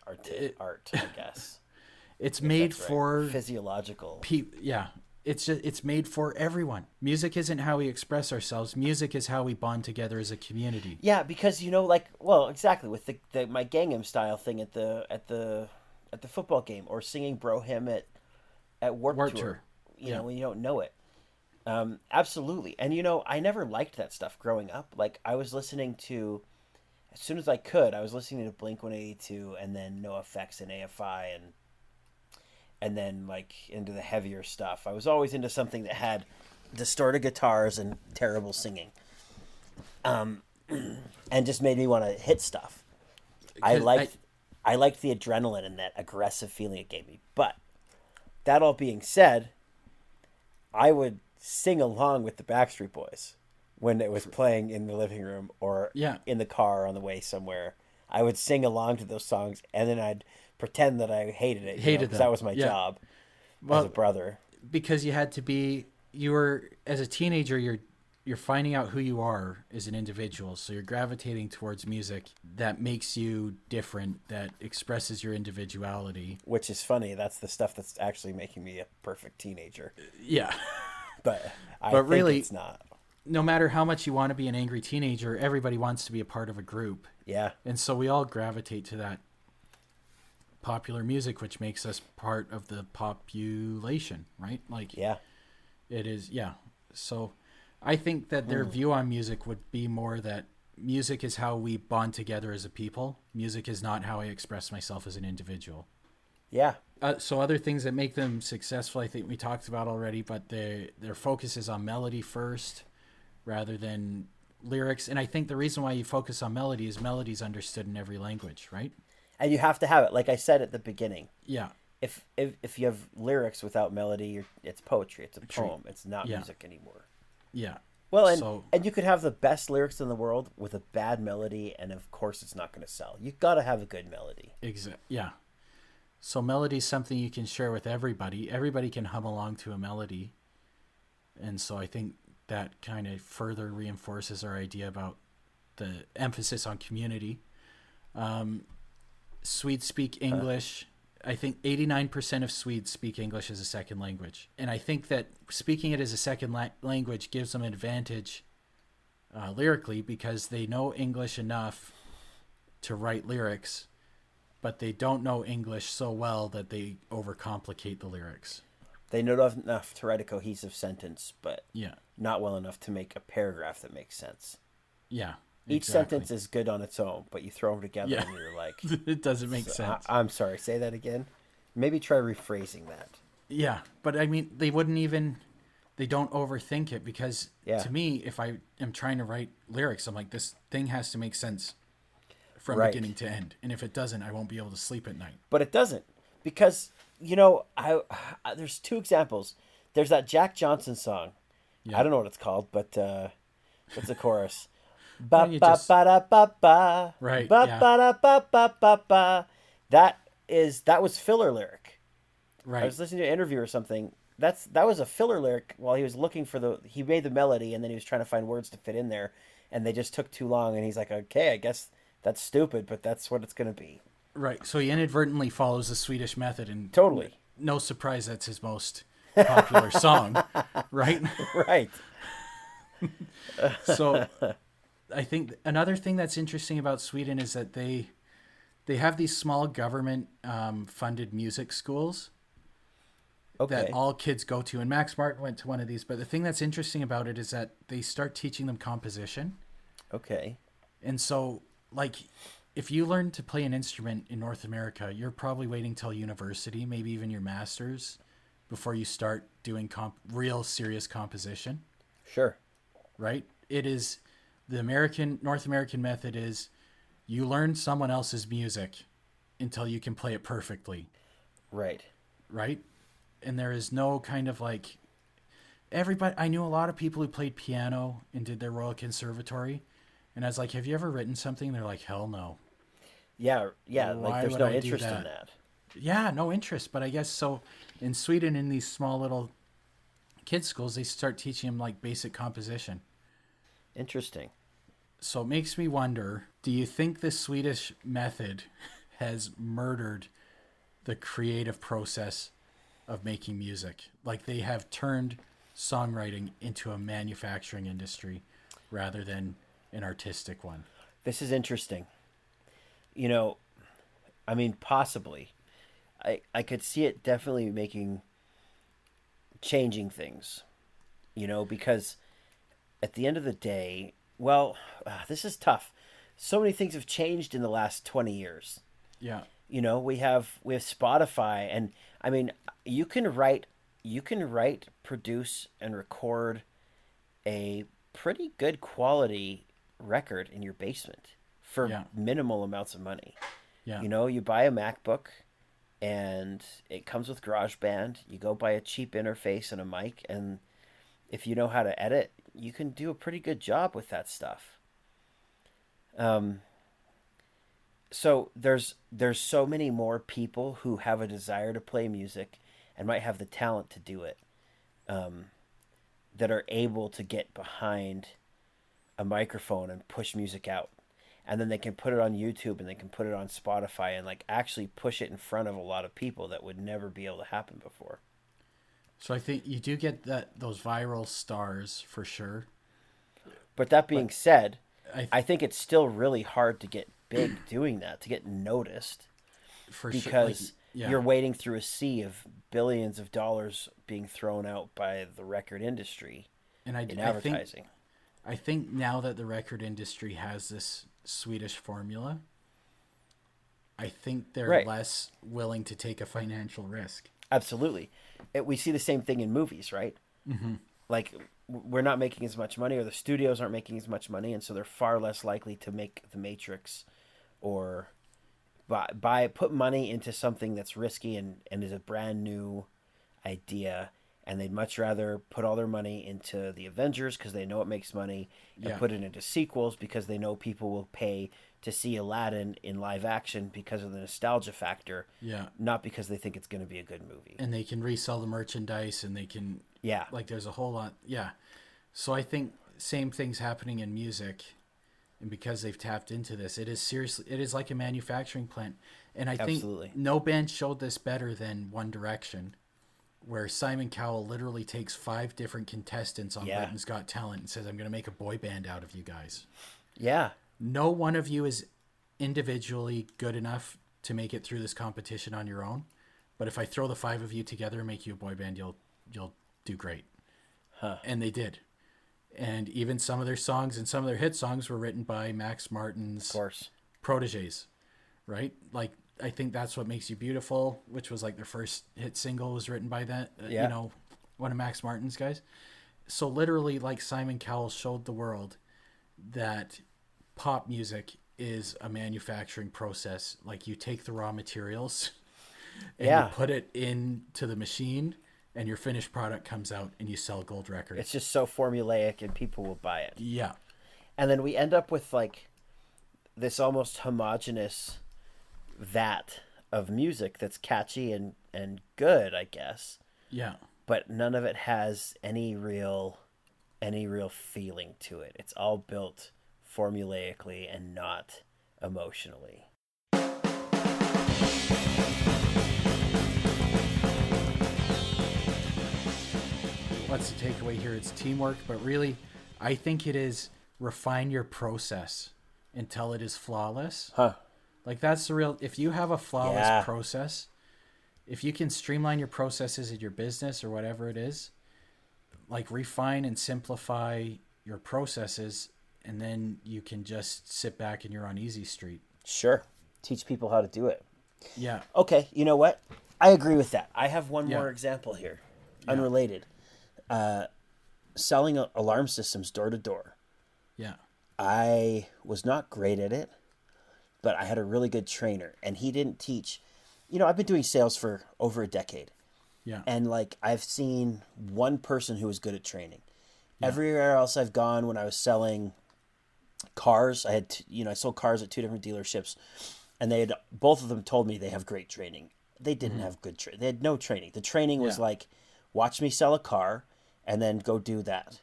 [SPEAKER 2] art,
[SPEAKER 1] It-
[SPEAKER 2] art. I guess.
[SPEAKER 1] It's made
[SPEAKER 2] right.
[SPEAKER 1] for
[SPEAKER 2] physiological.
[SPEAKER 1] pe- yeah. It's just it's made for everyone. Music isn't how we express ourselves. Music is how we bond together as a community.
[SPEAKER 2] Yeah, because you know, like, well, exactly with the, the my Gangnam style thing at the at the at the football game, or singing bro hymn at at Warped,
[SPEAKER 1] Warped
[SPEAKER 2] Tour.
[SPEAKER 1] Tour.
[SPEAKER 2] You
[SPEAKER 1] Yeah.
[SPEAKER 2] know, when you don't know it. Um, absolutely, and you know, I never liked that stuff growing up. Like, I was listening to, as soon as I could, I was listening to Blink One Eighty Two, and then NOFX and AFI, and and then like into the heavier stuff. I was always into something that had distorted guitars and terrible singing. Um, and just made me want to hit stuff. I liked I, liked the adrenaline and that aggressive feeling it gave me. But that all being said, I would sing along with the Backstreet Boys when it was playing in the living room or
[SPEAKER 1] Yeah.
[SPEAKER 2] in the car on the way somewhere. I would sing along to those songs and then I'd pretend that I hated it.
[SPEAKER 1] Hated
[SPEAKER 2] because that was my
[SPEAKER 1] Yeah.
[SPEAKER 2] job
[SPEAKER 1] Well,
[SPEAKER 2] as a brother.
[SPEAKER 1] because you had to be you were as a teenager you're you're finding out who you are as an individual so you're gravitating towards music that makes you different that expresses your individuality
[SPEAKER 2] Which is funny. That's the stuff that's actually making me a perfect teenager.
[SPEAKER 1] yeah
[SPEAKER 2] But I
[SPEAKER 1] But
[SPEAKER 2] think
[SPEAKER 1] really-
[SPEAKER 2] it's not.
[SPEAKER 1] no matter how much you want to be an angry teenager everybody wants to be a part of a group
[SPEAKER 2] Yeah.
[SPEAKER 1] and so we all gravitate to that popular music which makes us part of the population right like
[SPEAKER 2] Yeah.
[SPEAKER 1] It is, yeah. So I think that their view on music would be more that music is how we bond together as a people. Music is not how I express myself as an individual.
[SPEAKER 2] Yeah.
[SPEAKER 1] Uh, so other things that make them successful, I think we talked about already, but they, their focus is on melody first rather than lyrics. And I think the reason why you focus on melody is melody is understood in every language, right?
[SPEAKER 2] And you have to have it. Like I said at the beginning,
[SPEAKER 1] Yeah.
[SPEAKER 2] if if, if you have lyrics without melody, you're, it's poetry. It's a poem. It's not
[SPEAKER 1] Yeah.
[SPEAKER 2] music anymore.
[SPEAKER 1] Yeah.
[SPEAKER 2] Well, and
[SPEAKER 1] So-
[SPEAKER 2] and you could have the best lyrics in the world with a bad melody, and of course, it's not going to sell. You got to have a good melody.
[SPEAKER 1] Exactly. Yeah. So melody is something you can share with everybody. Everybody can hum along to a melody, and so I think that kind of further reinforces our idea about the emphasis on community. Um, Swedes speak English. I think 89% of Swedes speak English as a second language. And I think that speaking it as a second la- language gives them an advantage uh, lyrically because they know English enough to write lyrics, but they don't know English so well that they overcomplicate the lyrics.
[SPEAKER 2] They know enough to write a cohesive sentence, but
[SPEAKER 1] Yeah.
[SPEAKER 2] not well enough to make a paragraph that makes sense.
[SPEAKER 1] Yeah.
[SPEAKER 2] Each
[SPEAKER 1] exactly.
[SPEAKER 2] sentence is good on its own, but you throw them together
[SPEAKER 1] Yeah.
[SPEAKER 2] and you're like,
[SPEAKER 1] it doesn't make
[SPEAKER 2] I,
[SPEAKER 1] sense.
[SPEAKER 2] I'm sorry, say that again. Maybe try rephrasing that.
[SPEAKER 1] Yeah, but I mean, they wouldn't even. They don't overthink it because
[SPEAKER 2] Yeah.
[SPEAKER 1] to me, if I am trying to write lyrics, I'm like, this thing has to make sense from
[SPEAKER 2] Right.
[SPEAKER 1] beginning to end, and if it doesn't, I won't be able to sleep at night.
[SPEAKER 2] but it doesn't because you know I, I there's two examples. There's that Jack Johnson song.
[SPEAKER 1] Yeah.
[SPEAKER 2] I don't know what it's called, but uh, what's the chorus? Ba ba
[SPEAKER 1] just-
[SPEAKER 2] ba da ba ba.
[SPEAKER 1] Right,
[SPEAKER 2] Ba
[SPEAKER 1] yeah.
[SPEAKER 2] ba da ba ba ba ba. That is that was filler lyric.
[SPEAKER 1] Right.
[SPEAKER 2] I was listening to an interview or something. That's that was a filler lyric while he was looking for the he made the melody and then he was trying to find words to fit in there and they just took too long and he's like, Okay, I guess that's stupid, but that's what it's gonna be.
[SPEAKER 1] Right. So he inadvertently follows the Swedish method, and
[SPEAKER 2] Totally.
[SPEAKER 1] no surprise that's his most popular song, right?
[SPEAKER 2] Right.
[SPEAKER 1] so I think another thing that's interesting about Sweden is that they they have these small government um, funded music schools
[SPEAKER 2] Okay.
[SPEAKER 1] that all kids go to. And Max Martin went to one of these. But the thing that's interesting about it is that they start teaching them composition.
[SPEAKER 2] okay.
[SPEAKER 1] And so, like, if you learn to play an instrument in North America, you're probably waiting till university, maybe even your master's, before you start doing comp- real serious composition
[SPEAKER 2] Sure.
[SPEAKER 1] right? It is the American North American method is you learn someone else's music until you can play it perfectly,
[SPEAKER 2] Right.
[SPEAKER 1] right? And there is no kind of like everybody I knew a lot of people who played piano and did their Royal Conservatory and I was like, "Have you ever written something?" They're like, "Hell no."
[SPEAKER 2] Yeah, yeah,
[SPEAKER 1] Why
[SPEAKER 2] like there's no
[SPEAKER 1] I
[SPEAKER 2] interest in
[SPEAKER 1] that?
[SPEAKER 2] that.
[SPEAKER 1] Yeah, no interest, but I guess so in Sweden in these small little kids schools, they start teaching them like basic composition.
[SPEAKER 2] Interesting.
[SPEAKER 1] So it makes me wonder do you think the Swedish method has murdered the creative process of making music? Like they have turned songwriting into a manufacturing industry rather than an artistic one.
[SPEAKER 2] This is interesting. You know, I mean, possibly. I I could see it definitely making changing things. You know, because at the end of the day, well, ah, this is tough. So many things have changed in the last 20 years.
[SPEAKER 1] Yeah.
[SPEAKER 2] you know we have we have spotify and i mean you can write you can write produce and record a pretty good quality record in your basement for
[SPEAKER 1] Yeah.
[SPEAKER 2] minimal amounts of money
[SPEAKER 1] Yeah.
[SPEAKER 2] you know you buy a macbook and it comes with garageband you go buy a cheap interface and a mic and if you know how to edit you can do a pretty good job with that stuff. Um so there's there's so many more people who have a desire to play music and might have the talent to do it um, that are able to get behind a microphone and push music out. And then they can put it on youtube and they can put it on spotify and like actually push it in front of a lot of people that would never be able to happen before
[SPEAKER 1] So I think you do get that those viral stars for sure.
[SPEAKER 2] but that being said
[SPEAKER 1] I,
[SPEAKER 2] i think it's still really hard to get big doing that to get noticed
[SPEAKER 1] for sure.
[SPEAKER 2] because
[SPEAKER 1] like, yeah.
[SPEAKER 2] you're wading through a sea of billions of dollars being thrown out by the record industry
[SPEAKER 1] and I,
[SPEAKER 2] in
[SPEAKER 1] I think. I think now that the record industry has this Swedish formula, I think they're
[SPEAKER 2] Right.
[SPEAKER 1] less willing to take a financial risk.
[SPEAKER 2] Absolutely, it, we see the same thing in movies, right? Mm-hmm. Like we're not making as much money, or the studios aren't making as much money, and so they're far less likely to make The Matrix, or buy, buy put money into something that's risky and and is a brand new idea. And they'd much rather put all their money into the Avengers because they know it makes money, and
[SPEAKER 1] Yeah.
[SPEAKER 2] put it into sequels because they know people will pay to see Aladdin in live action because of the nostalgia factor,
[SPEAKER 1] Yeah.
[SPEAKER 2] not because they think it's going to be a good movie.
[SPEAKER 1] And they can resell the merchandise and they can
[SPEAKER 2] Yeah.
[SPEAKER 1] like there's a whole lot yeah. So I think same things happening in music. and because they've tapped into this, it is seriously it is like a manufacturing plant. And I
[SPEAKER 2] Absolutely.
[SPEAKER 1] think no band showed this better than One Direction, where Simon Cowell literally takes five different contestants on
[SPEAKER 2] Yeah.
[SPEAKER 1] Britain's Got Talent and says, "I'm going to make a boy band out of you guys."
[SPEAKER 2] Yeah.
[SPEAKER 1] No one of you is individually good enough to make it through this competition on your own, but if I throw the five of you together and make you a boy band, you'll you'll do great. And they did. And even some of their songs and some of their hit songs were written by Max Martin's
[SPEAKER 2] Of course.
[SPEAKER 1] proteges, right? Like I think that's what makes you beautiful, which was like their first hit single was written by that, uh,
[SPEAKER 2] Yeah.
[SPEAKER 1] you know, one of Max Martin's guys. So literally, like Simon Cowell showed the world that pop music is a manufacturing process. Like you take the raw materials and
[SPEAKER 2] Yeah.
[SPEAKER 1] you put it into the machine, and your finished product comes out, and you sell gold records.
[SPEAKER 2] It's just so formulaic and people will buy it.
[SPEAKER 1] yeah,
[SPEAKER 2] And then we end up with like this almost homogenous vat of music that's catchy and, and good, I guess.
[SPEAKER 1] yeah.
[SPEAKER 2] But none of it has any real any real feeling to it. It's all built formulaically and not emotionally.
[SPEAKER 1] what's the takeaway here? It's teamwork, but really, I think it is refine your process until it is flawless.
[SPEAKER 2] Huh.
[SPEAKER 1] Like that's the real. If you have a flawless
[SPEAKER 2] Yeah.
[SPEAKER 1] process, if you can streamline your processes in your business or whatever it is, like refine and simplify your processes, and then you can just sit back and you're on easy street.
[SPEAKER 2] Sure. Teach people how to do it.
[SPEAKER 1] Yeah.
[SPEAKER 2] Okay, you know what? I agree with that. I have one
[SPEAKER 1] Yeah.
[SPEAKER 2] more example here, unrelated. Uh, selling alarm systems door to door.
[SPEAKER 1] Yeah.
[SPEAKER 2] I was not great at it, but I had a really good trainer, and he didn't teach. You know, I've been doing sales for over a decade,
[SPEAKER 1] Yeah.
[SPEAKER 2] and like I've seen one person who was good at training. Everywhere else I've gone, when I was selling cars, I had t- you know I sold cars at two different dealerships, and they had both of them told me they have great training. They didn't have good training. They had no training. The training was
[SPEAKER 1] Yeah.
[SPEAKER 2] like, watch me sell a car, and then go do that.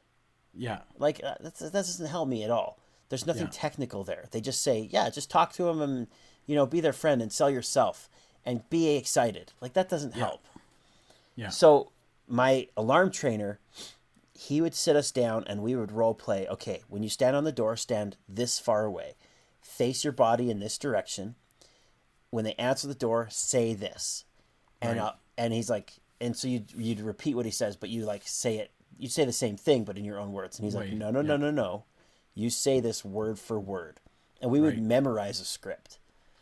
[SPEAKER 1] yeah.
[SPEAKER 2] Like uh, that's, that doesn't help me at all. There's nothing
[SPEAKER 1] Yeah.
[SPEAKER 2] technical there. They just say, yeah, just talk to them and you know be their friend and sell yourself and be excited. Like that doesn't help.
[SPEAKER 1] Yeah.
[SPEAKER 2] So my alarm trainer, he would sit us down and we would role play. Okay, when you stand on the door, stand this far away, face your body in this direction. When they answer the door, say this, and
[SPEAKER 1] Right.
[SPEAKER 2] uh, and he's like, and so you you'd repeat what he says, but you like say it. You say the same thing, but in your own words. And he's like, no, no, no,
[SPEAKER 1] yeah.
[SPEAKER 2] no, no. You say this word for word, and we would
[SPEAKER 1] Right.
[SPEAKER 2] memorize a script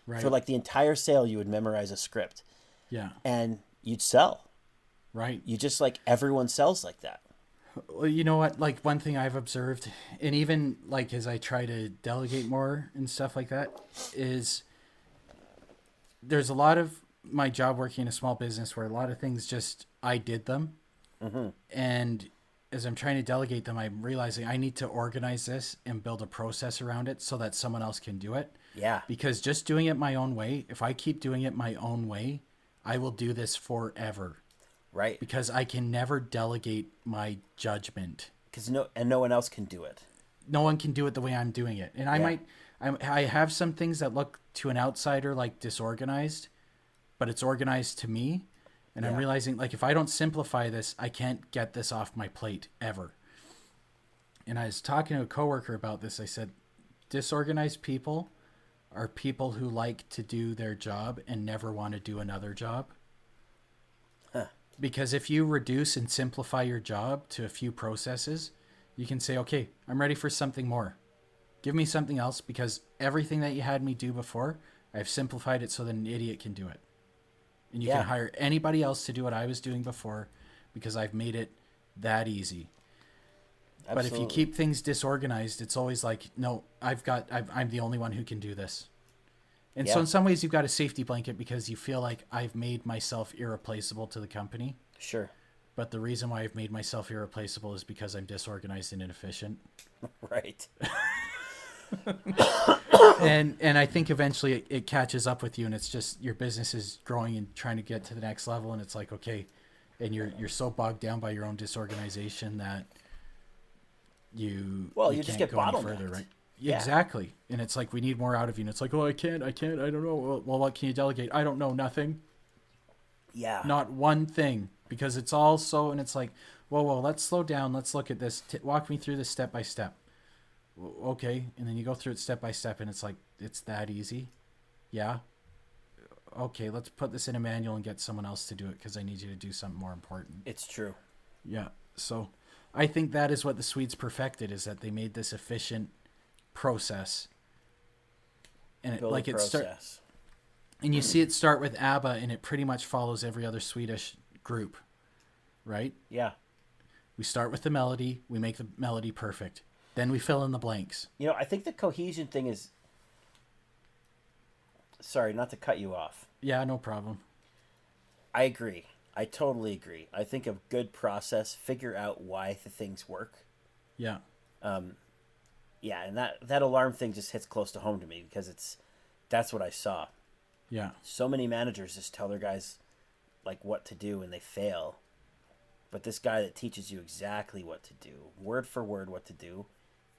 [SPEAKER 1] Right.
[SPEAKER 2] for like the entire sale. You would memorize a script,
[SPEAKER 1] yeah.
[SPEAKER 2] and you'd sell.
[SPEAKER 1] Right.
[SPEAKER 2] You just like everyone sells like that.
[SPEAKER 1] Well, you know what? Like one thing I've observed, and even like as I try to delegate more and stuff like that, is there's a lot of my job working in a small business where a lot of things just I did them, mm-hmm. and as I'm trying to delegate them, I'm realizing I need to organize this and build a process around it so that someone else can do it.
[SPEAKER 2] Yeah.
[SPEAKER 1] Because just doing it my own way, if I keep doing it my own way, I will do this forever
[SPEAKER 2] Right.
[SPEAKER 1] because I can never delegate my judgment
[SPEAKER 2] Because no, and no one else can do it.
[SPEAKER 1] no one can do it the way I'm doing it. And I
[SPEAKER 2] Yeah.
[SPEAKER 1] might, I'm, I have some things that look to an outsider like disorganized, but it's organized to me. And I'm realizing like if I don't simplify this, I can't get this off my plate ever. And I was talking to a coworker about this. I said, disorganized people are people who like to do their job and never want to do another job. Because if you reduce and simplify your job to a few processes, you can say, okay, I'm ready for something more. Give me something else because everything that you had me do before, I've simplified it so that an idiot can do it. And you
[SPEAKER 2] Yeah.
[SPEAKER 1] can hire anybody else to do what I was doing before because I've made it that easy. But if you keep things disorganized, it's always like, no, I've got, I've, I'm the only one who can do this. And so in some ways, you've got a safety blanket because you feel like I've made myself irreplaceable to the company.
[SPEAKER 2] Sure.
[SPEAKER 1] But the reason why I've made myself irreplaceable is because I'm disorganized and inefficient.
[SPEAKER 2] Right.
[SPEAKER 1] and and I think eventually it, it catches up with you, and it's just your business is growing and trying to get to the next level, and it's like okay, and you're you're so bogged down by your own disorganization that you
[SPEAKER 2] Well,
[SPEAKER 1] you
[SPEAKER 2] you just get
[SPEAKER 1] go further, right?
[SPEAKER 2] Yeah.
[SPEAKER 1] Exactly. And it's like we need more out of you. And it's like, oh, I can't, I can't, I don't know. Well, well, what can you delegate? I don't know, nothing.
[SPEAKER 2] Yeah.
[SPEAKER 1] Not one thing. Because it's all so, and it's like, whoa, whoa, let's slow down. Let's look at this. T- walk me through this step by step. Okay. And then you go through it step by step, and it's like, it's that easy. Yeah. Okay, let's put this in a manual and get someone else to do it because I need you to do something more important.
[SPEAKER 2] It's true.
[SPEAKER 1] Yeah. So I think that is what the Swedes perfected is that they made this efficient process. And it, like it
[SPEAKER 2] starts
[SPEAKER 1] and you see it start with ABBA and it pretty much follows every other Swedish group. Right?
[SPEAKER 2] Yeah.
[SPEAKER 1] We start with the melody, we make the melody perfect. Then we fill in the blanks.
[SPEAKER 2] You know, I think the cohesion thing is. Sorry, not to cut you off.
[SPEAKER 1] Yeah, no problem.
[SPEAKER 2] I agree. I totally agree. I think a good process, figure out why the things work.
[SPEAKER 1] Yeah.
[SPEAKER 2] Um, Yeah, and that that alarm thing just hits close to home to me because it's that's what I saw.
[SPEAKER 1] Yeah.
[SPEAKER 2] So many managers just tell their guys like what to do and they fail. But this guy that teaches you exactly what to do, word for word what to do,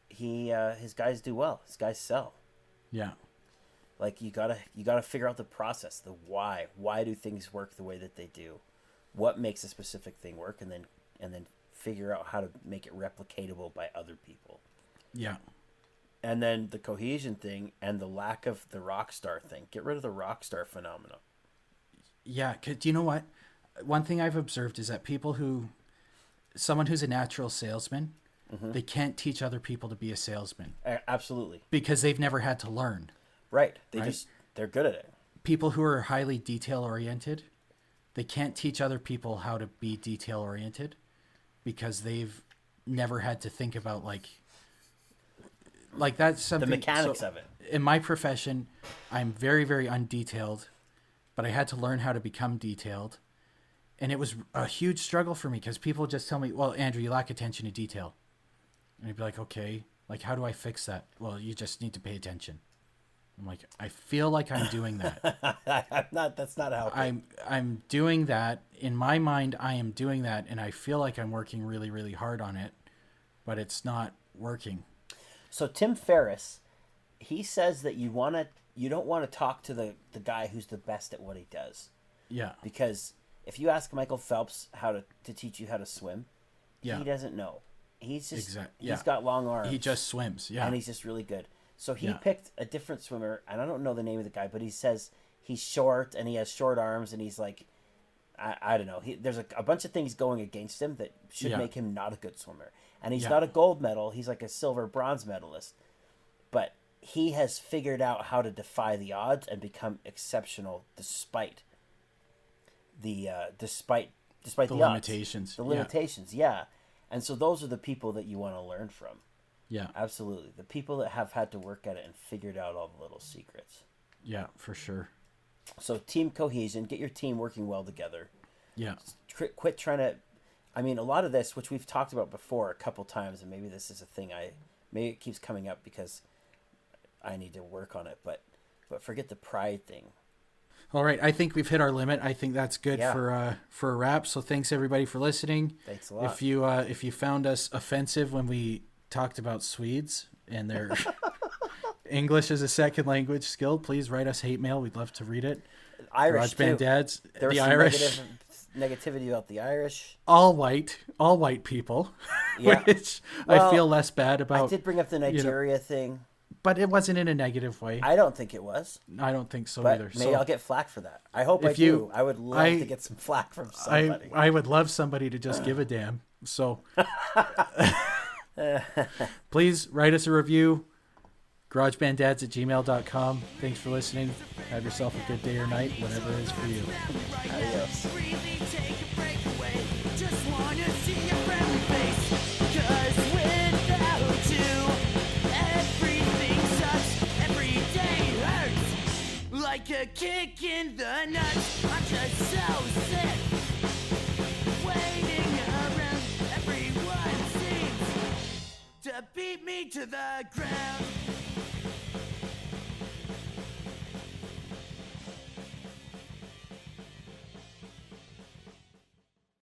[SPEAKER 2] he uh, his guys do well. His guys sell.
[SPEAKER 1] Yeah.
[SPEAKER 2] Like you gotta you gotta figure out the process, the why. Why do things work the way that they do? What makes a specific thing work, and then and then figure out how to make it replicatable by other people.
[SPEAKER 1] Yeah.
[SPEAKER 2] And then the cohesion thing and the lack of the rock star thing. Get rid of the rock star phenomenon.
[SPEAKER 1] Yeah, do you know what? One thing I've observed is that people who, someone who's a natural salesman, mm-hmm. they can't teach other people to be a salesman
[SPEAKER 2] absolutely
[SPEAKER 1] because they've never had to learn.
[SPEAKER 2] right. They
[SPEAKER 1] Right.
[SPEAKER 2] just they're good at it.
[SPEAKER 1] People who are highly detail oriented, they can't teach other people how to be detail oriented because they've never had to think about like like that's
[SPEAKER 2] The
[SPEAKER 1] something
[SPEAKER 2] mechanics
[SPEAKER 1] so-
[SPEAKER 2] of it.
[SPEAKER 1] in my profession, I'm very, very undetailed, but I had to learn how to become detailed. And it was a huge struggle for me because people just tell me, well, Andrew, you lack attention to detail. And I'd be like, okay, like, how do I fix that? Well, you just need to pay attention. I'm like, I feel like I'm doing that.
[SPEAKER 2] I'm not. That's not how.
[SPEAKER 1] I'm, I'm doing that. In my mind, I am doing that. And I feel like I'm working really, really hard on it, but it's not working.
[SPEAKER 2] So Tim Ferriss, he says that you want to. You don't want to talk to the the guy who's the best at what he does
[SPEAKER 1] Yeah.
[SPEAKER 2] because if you ask Michael Phelps how to to teach you how to swim,
[SPEAKER 1] Yeah.
[SPEAKER 2] he doesn't know. He's just
[SPEAKER 1] Exact-
[SPEAKER 2] he's
[SPEAKER 1] yeah.
[SPEAKER 2] got long arms.
[SPEAKER 1] He just swims. Yeah.
[SPEAKER 2] and he's just really good. So he
[SPEAKER 1] Yeah.
[SPEAKER 2] picked a different swimmer, and I don't know the name of the guy, but he says he's short and he has short arms, and he's like, I, I don't know. He, there's a, a bunch of things going against him that should
[SPEAKER 1] Yeah.
[SPEAKER 2] make him not a good swimmer. And he's
[SPEAKER 1] Yeah.
[SPEAKER 2] not a gold medal; he's like a silver, bronze medalist. But he has figured out how to defy the odds and become exceptional despite the uh, despite despite
[SPEAKER 1] The
[SPEAKER 2] the, odds.
[SPEAKER 1] limitations,
[SPEAKER 2] The
[SPEAKER 1] yeah.
[SPEAKER 2] limitations, yeah. And so those are the people that you want to learn from.
[SPEAKER 1] yeah.
[SPEAKER 2] Absolutely. The people that have had to work at it and figured out all the little secrets.
[SPEAKER 1] Yeah, for sure.
[SPEAKER 2] So, team cohesion, get your team working well together.
[SPEAKER 1] Yeah.
[SPEAKER 2] Quit, quit trying to. I mean, a lot of this, which we've talked about before a couple times, and maybe this is a thing I. Maybe it keeps coming up because I need to work on it, but but forget the pride thing.
[SPEAKER 1] All right, I think we've hit our limit. I think that's good
[SPEAKER 2] Yeah.
[SPEAKER 1] for uh, for a wrap. So thanks everybody for listening.
[SPEAKER 2] Thanks a lot.
[SPEAKER 1] If you uh, if you found us offensive when we talked about Swedes and their English as a second language skill, please write us hate mail. We'd love to read it.
[SPEAKER 2] Irish too.
[SPEAKER 1] dads,
[SPEAKER 2] There was
[SPEAKER 1] the Irish,
[SPEAKER 2] negative, negativity about the Irish.
[SPEAKER 1] all white, all white people,
[SPEAKER 2] Yeah.
[SPEAKER 1] which I feel less bad about.
[SPEAKER 2] I did bring up the
[SPEAKER 1] know-
[SPEAKER 2] Nigeria thing.
[SPEAKER 1] but it wasn't in a negative way. I,
[SPEAKER 2] I don't think it was.
[SPEAKER 1] I don't think so
[SPEAKER 2] But
[SPEAKER 1] either.
[SPEAKER 2] maybe
[SPEAKER 1] so
[SPEAKER 2] I'll get flack for that. I hope I
[SPEAKER 1] you-
[SPEAKER 2] do. I would love
[SPEAKER 1] I-
[SPEAKER 2] to get some flack from
[SPEAKER 1] I
[SPEAKER 2] somebody.
[SPEAKER 1] I would love somebody to just give a damn. So please write us a review. GarageBandDads at gmail.com. Thanks for listening. Have yourself a good day or night, whatever it is for you.
[SPEAKER 3] Like a kick in the nuts. I'm just so sick. Waiting around, everyone seems to beat me to the ground.